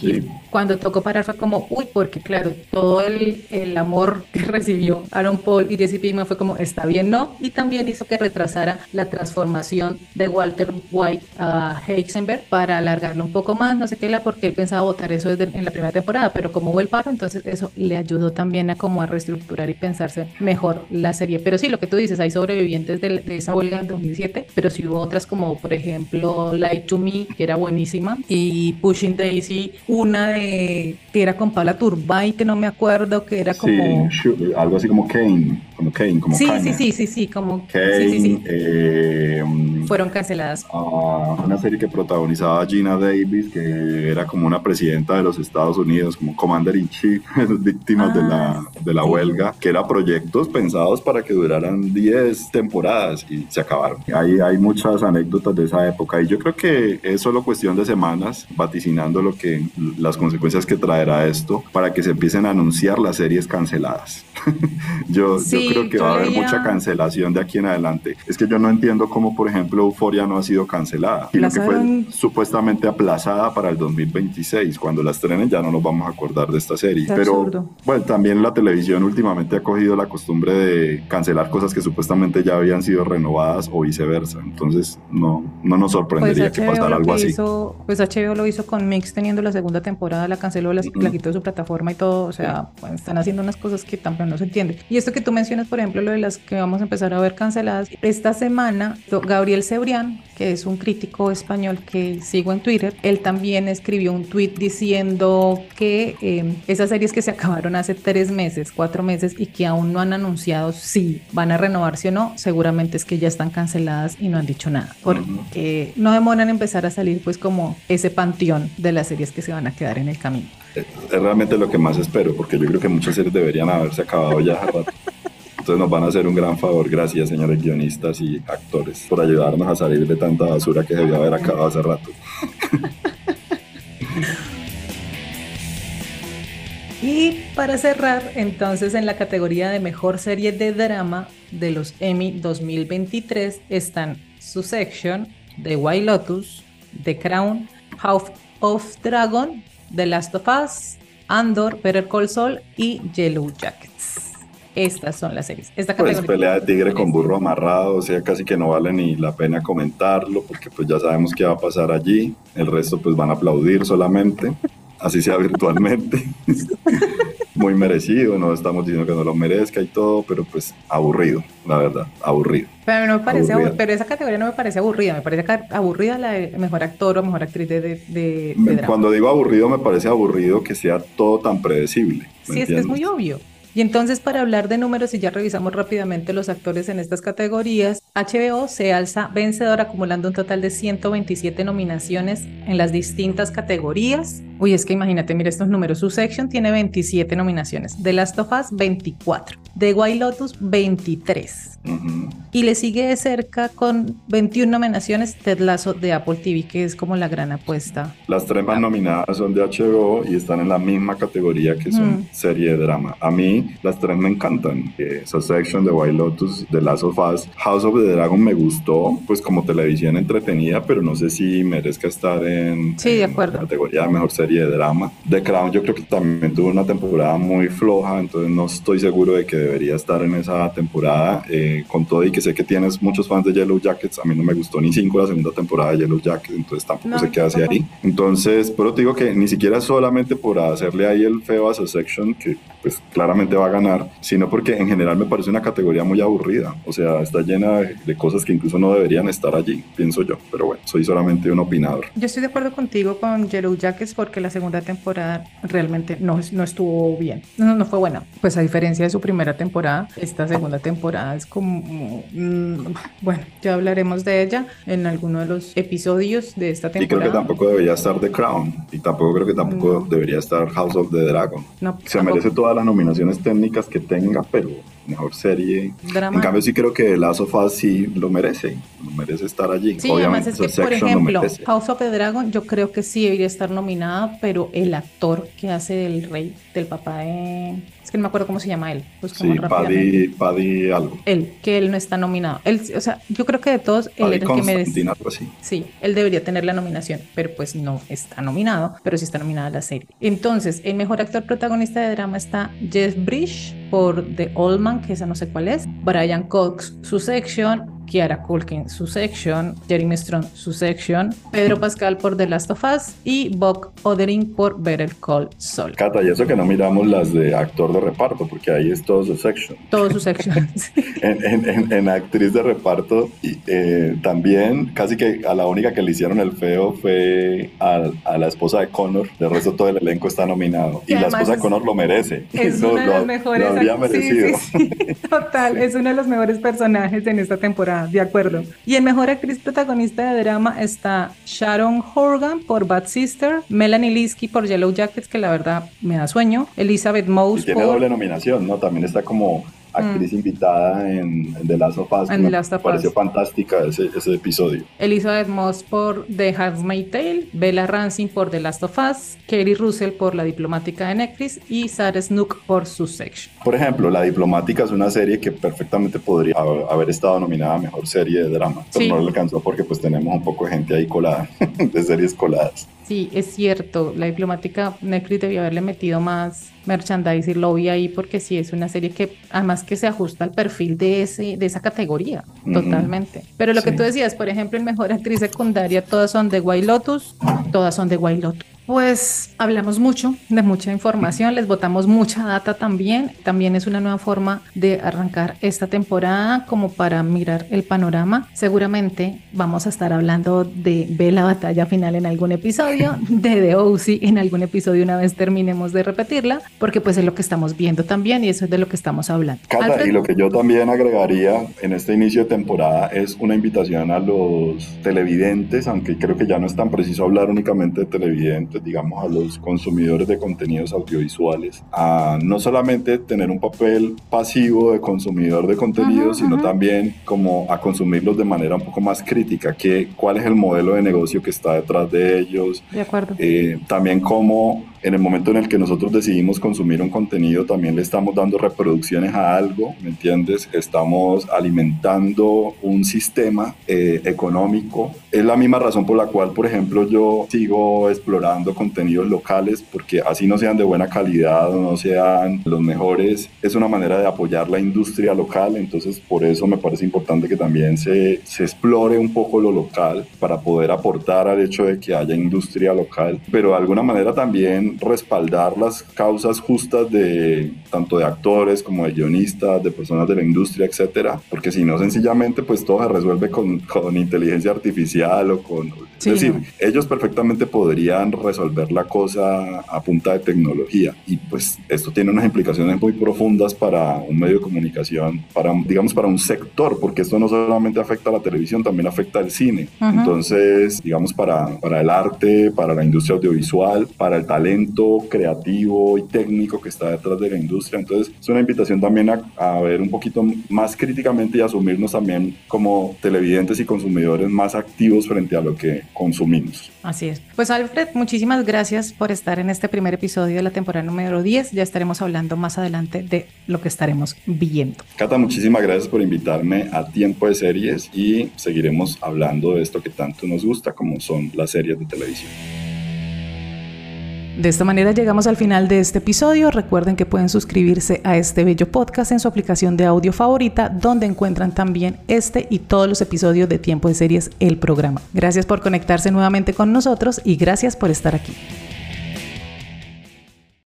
Y cuando tocó parar fue como, uy, porque claro, todo el, el amor que recibió Aaron Paul y Jesse Pinkman fue como, está bien, ¿no? Y también hizo que retrasara la transformación de Walter White a Heisenberg para alargarlo un poco más, no sé qué, porque él pensaba votar eso desde en la primera temporada, pero como hubo el paro, entonces eso le ayudó también a como a reestructurar y pensarse mejor la serie. Pero sí, lo que tú dices, hay sobrevivientes de, esa huelga en 2007, pero sí hubo otras como, por ejemplo, Light to Me, que era buenísima, y Pushing Daisy, una de que era con Paula Turbay, que no me acuerdo, que era como... algo así como Kane, como Kane, como Sí, sí, sí, sí, sí, como... Kane, sí, sí, sí. Eh, Fueron canceladas. Uh, una serie que protagonizaba Gina Davis, que era como una presidenta de los Estados Unidos, como Commander in Chief, víctimas de la, ah, de la huelga, que era proyectos pensados para que duraran 10 temporadas y se acabaron. Hay, hay muchas anécdotas de esa época y yo creo que es solo cuestión de semanas vaticinando lo que las consecuencias que traerá esto para que se empiecen a anunciar las series canceladas. yo, yo creo que va a haber mucha cancelación de aquí en adelante. Es que yo no entiendo cómo, por ejemplo, Euforia no ha sido cancelada, sino que fue supuestamente aplazada para el 2026. Cuando la estrenen ya no nos vamos a acordar de esta serie. Pero bueno, también la televisión últimamente ha cogido la costumbre de cancelar cosas que supuestamente ya habían sido renovadas o viceversa. Entonces no, no nos sorprendería pues que pasara algo así. pues HBO lo hizo con Mix teniendo la segunda temporada, la canceló, la, quitó de su plataforma y todo. O sea, están haciendo unas cosas que tampoco no se entiende. Y esto que tú mencionas, por ejemplo, lo de las que vamos a empezar a ver canceladas, esta semana Gabriel Cebrián, que es un crítico español que sigo en Twitter, él también escribió un tweet diciendo que eh, esas series que se acabaron hace tres meses, cuatro meses y que aún no han anunciado si van a renovarse o no, seguramente es que ya están canceladas y no han dicho nada, porque no demoran empezar a salir pues como ese panteón de las series que se van a quedar en el camino. Es realmente lo que más espero, porque yo creo que muchas series deberían haberse acabado ya. Entonces nos van a hacer un gran favor. Gracias, señores guionistas y actores, por ayudarnos a salir de tanta basura que debió haber acabado hace rato. Y para cerrar, entonces en la categoría de mejor serie de drama de los Emmy 2023 están Succession, The White Lotus, The Crown, House of Dragon, The Last of Us, Andor, Better Call Saul y Yellow Jackets. Estas son las series. Esta pues pelea de tigre con burro amarrado, o sea, casi que no vale ni la pena comentarlo, porque pues ya sabemos qué va a pasar allí. El resto pues van a aplaudir solamente, así sea virtualmente. muy merecido, no estamos diciendo que no lo merezca y todo, pero pues aburrido, la verdad, aburrido. Pero, no me parece aburrida. pero esa categoría no me parece aburrida, me parece aburrida la de mejor actor o mejor actriz de, de, de, Cuando digo aburrido, me parece aburrido que sea todo tan predecible. Sí, es que es muy obvio. Y entonces para hablar de números, y ya revisamos rápidamente los actores en estas categorías, HBO se alza vencedor acumulando un total de 127 nominaciones en las distintas categorías. Uy, es que imagínate, mira estos números. Su section tiene 27 nominaciones, The Last of Us 24, The White Lotus 23. Y le sigue de cerca con 21 nominaciones Ted Lasso de Apple TV, que es como la gran apuesta. Las tres más nominadas son de HBO y están en la misma categoría que son serie de drama. A mí las tres me encantan. Eh, Section, The White Lotus, The Last of Us, House of the Dragon me gustó, pues como televisión entretenida, pero no sé si merezca estar en, sí, de acuerdo. categoría de mejor serie de drama. The Crown yo creo que también tuvo una temporada muy floja, entonces no estoy seguro de que debería estar en esa temporada. Eh, con todo y que sé que tienes muchos fans de Yellow Jackets, a mí no me gustó ni cinco la segunda temporada de Yellow Jackets, entonces tampoco se queda así ahí. Entonces, pero te digo que ni siquiera solamente por hacerle ahí el feo a su section, que pues claramente va a ganar, sino porque en general me parece una categoría muy aburrida, o sea, está llena de, cosas que incluso no deberían estar allí, pienso yo, pero bueno, soy solamente un opinador. Yo estoy de acuerdo contigo con Yellow Jackets porque la segunda temporada realmente no, no estuvo bien, no, no fue buena, pues a diferencia de su primera temporada, esta segunda temporada es como Mm, bueno, ya hablaremos de ella en alguno de los episodios de esta temporada. Y creo que tampoco debería estar The Crown y tampoco creo que tampoco debería estar House of the Dragon. Se merece todas las nominaciones técnicas que tenga, pero mejor serie. En cambio, sí creo que Last of Us sí lo merece, lo merece estar allí. Sí, Obviamente, además es que, por ejemplo, House of the Dragon, yo creo que sí debería estar nominada, pero el actor que hace el rey, del papá de es que no me acuerdo cómo se llama él. Pues sí, Paddy, Paddy, algo. Él, que él no está nominado. Él, o sea, yo creo que de todos, él es el que merece. Así. Sí, él debería tener la nominación, pero pues no está nominado, pero sí está nominada la serie. Entonces, el mejor actor protagonista de drama está Jeff Bridge por The Old Man, que esa no sé cuál es, Brian Cox, su section, Kiara Culkin, su section, Jeremy Strong, su section, Pedro Pascal por The Last of Us y Bob Oderin por Better Call Saul. Cata, y eso que no miramos las de actor de reparto, porque ahí es todo su section. Todo su section. en, actriz de reparto, y, eh, también casi que a la única que le hicieron el feo fue a, la esposa de Connor. De resto, todo el elenco está nominado. Y, la esposa de Connor lo merece. Es uno de los mejores. merecido. Total, es uno de los mejores personajes en esta temporada de acuerdo. Y en mejor actriz protagonista de drama está Sharon Horgan por Bad Sister, Melanie Linsky por Yellow Jackets, que la verdad me da sueño, Elizabeth Mouse. Y tiene doble nominación, ¿no? También está como actriz mm. invitada en, The Last of Us. En The Last of pareció fantástica ese, ese, episodio. Elizabeth Moss por The Handmaid's Tale, Bella Ramsey por The Last of Us, Kerry Russell por La Diplomática de Netflix y Sarah Snook por su section. Por ejemplo, La Diplomática es una serie que perfectamente podría haber estado nominada a Mejor Serie de Drama, pero no le alcanzó porque pues tenemos un poco de gente ahí colada, de series coladas. Sí, es cierto. La diplomática Netflix debió haberle metido más merchandising lobby ahí porque sí es una serie que además que se ajusta al perfil de ese de esa categoría totalmente. Pero lo que tú decías, por ejemplo, en mejor actriz secundaria todas son de White Lotus, todas son de White Lotus. Pues hablamos mucho de mucha información, les botamos mucha data también. También es una nueva forma de arrancar esta temporada como para mirar el panorama. Seguramente vamos a estar hablando de Ve la batalla final en algún episodio, de The OC en algún episodio una vez terminemos de repetirla, porque pues es lo que estamos viendo también y eso es de lo que estamos hablando. y lo que yo también agregaría en este inicio de temporada es una invitación a los televidentes, aunque creo que ya no es tan preciso hablar únicamente de televidentes digamos, a los consumidores de contenidos audiovisuales a no solamente tener un papel pasivo de consumidor de contenidos, sino también como a consumirlos de manera un poco más crítica, que, cuál es el modelo de negocio que está detrás de ellos. De acuerdo. Eh, también cómo en el momento en el que nosotros decidimos consumir un contenido, también le estamos dando reproducciones a algo, ¿me entiendes? Estamos alimentando un sistema eh, económico. Es la misma razón por la cual, por ejemplo, yo sigo explorando contenidos locales, porque así no sean de buena calidad o no sean los mejores, es una manera de apoyar la industria local, entonces por eso me parece importante que también se, se explore un poco lo local para poder aportar al hecho de que haya industria local, pero de alguna manera también respaldar las causas justas de tanto de actores como de guionistas, de personas de la industria, etcétera, porque si no, sencillamente, pues todo se resuelve con, con inteligencia artificial o con. es decir, ellos perfectamente podrían resolver la cosa a punta de tecnología y pues esto tiene unas implicaciones muy profundas para un medio de comunicación, para, digamos, para un sector, porque esto no solamente afecta a la televisión, también afecta al cine. Entonces, digamos, para, para el arte, para la industria audiovisual, para el talento creativo y técnico que está detrás de la industria. Entonces, es una invitación también a, a ver un poquito más críticamente y asumirnos también como televidentes y consumidores más activos frente a lo que consumimos. Así es. Pues Alfred, muchísimas gracias por estar en este primer episodio de la temporada número 10. Ya estaremos hablando más adelante de lo que estaremos viendo. Cata, muchísimas gracias por invitarme a Tiempo de Series y seguiremos hablando de esto que tanto nos gusta como son las series de televisión. De esta manera llegamos al final de este episodio. Recuerden que pueden suscribirse a este bello podcast en su aplicación de audio favorita, donde encuentran también este y todos los episodios de Tiempo de Series, el programa. Gracias por conectarse nuevamente con nosotros y gracias por estar aquí.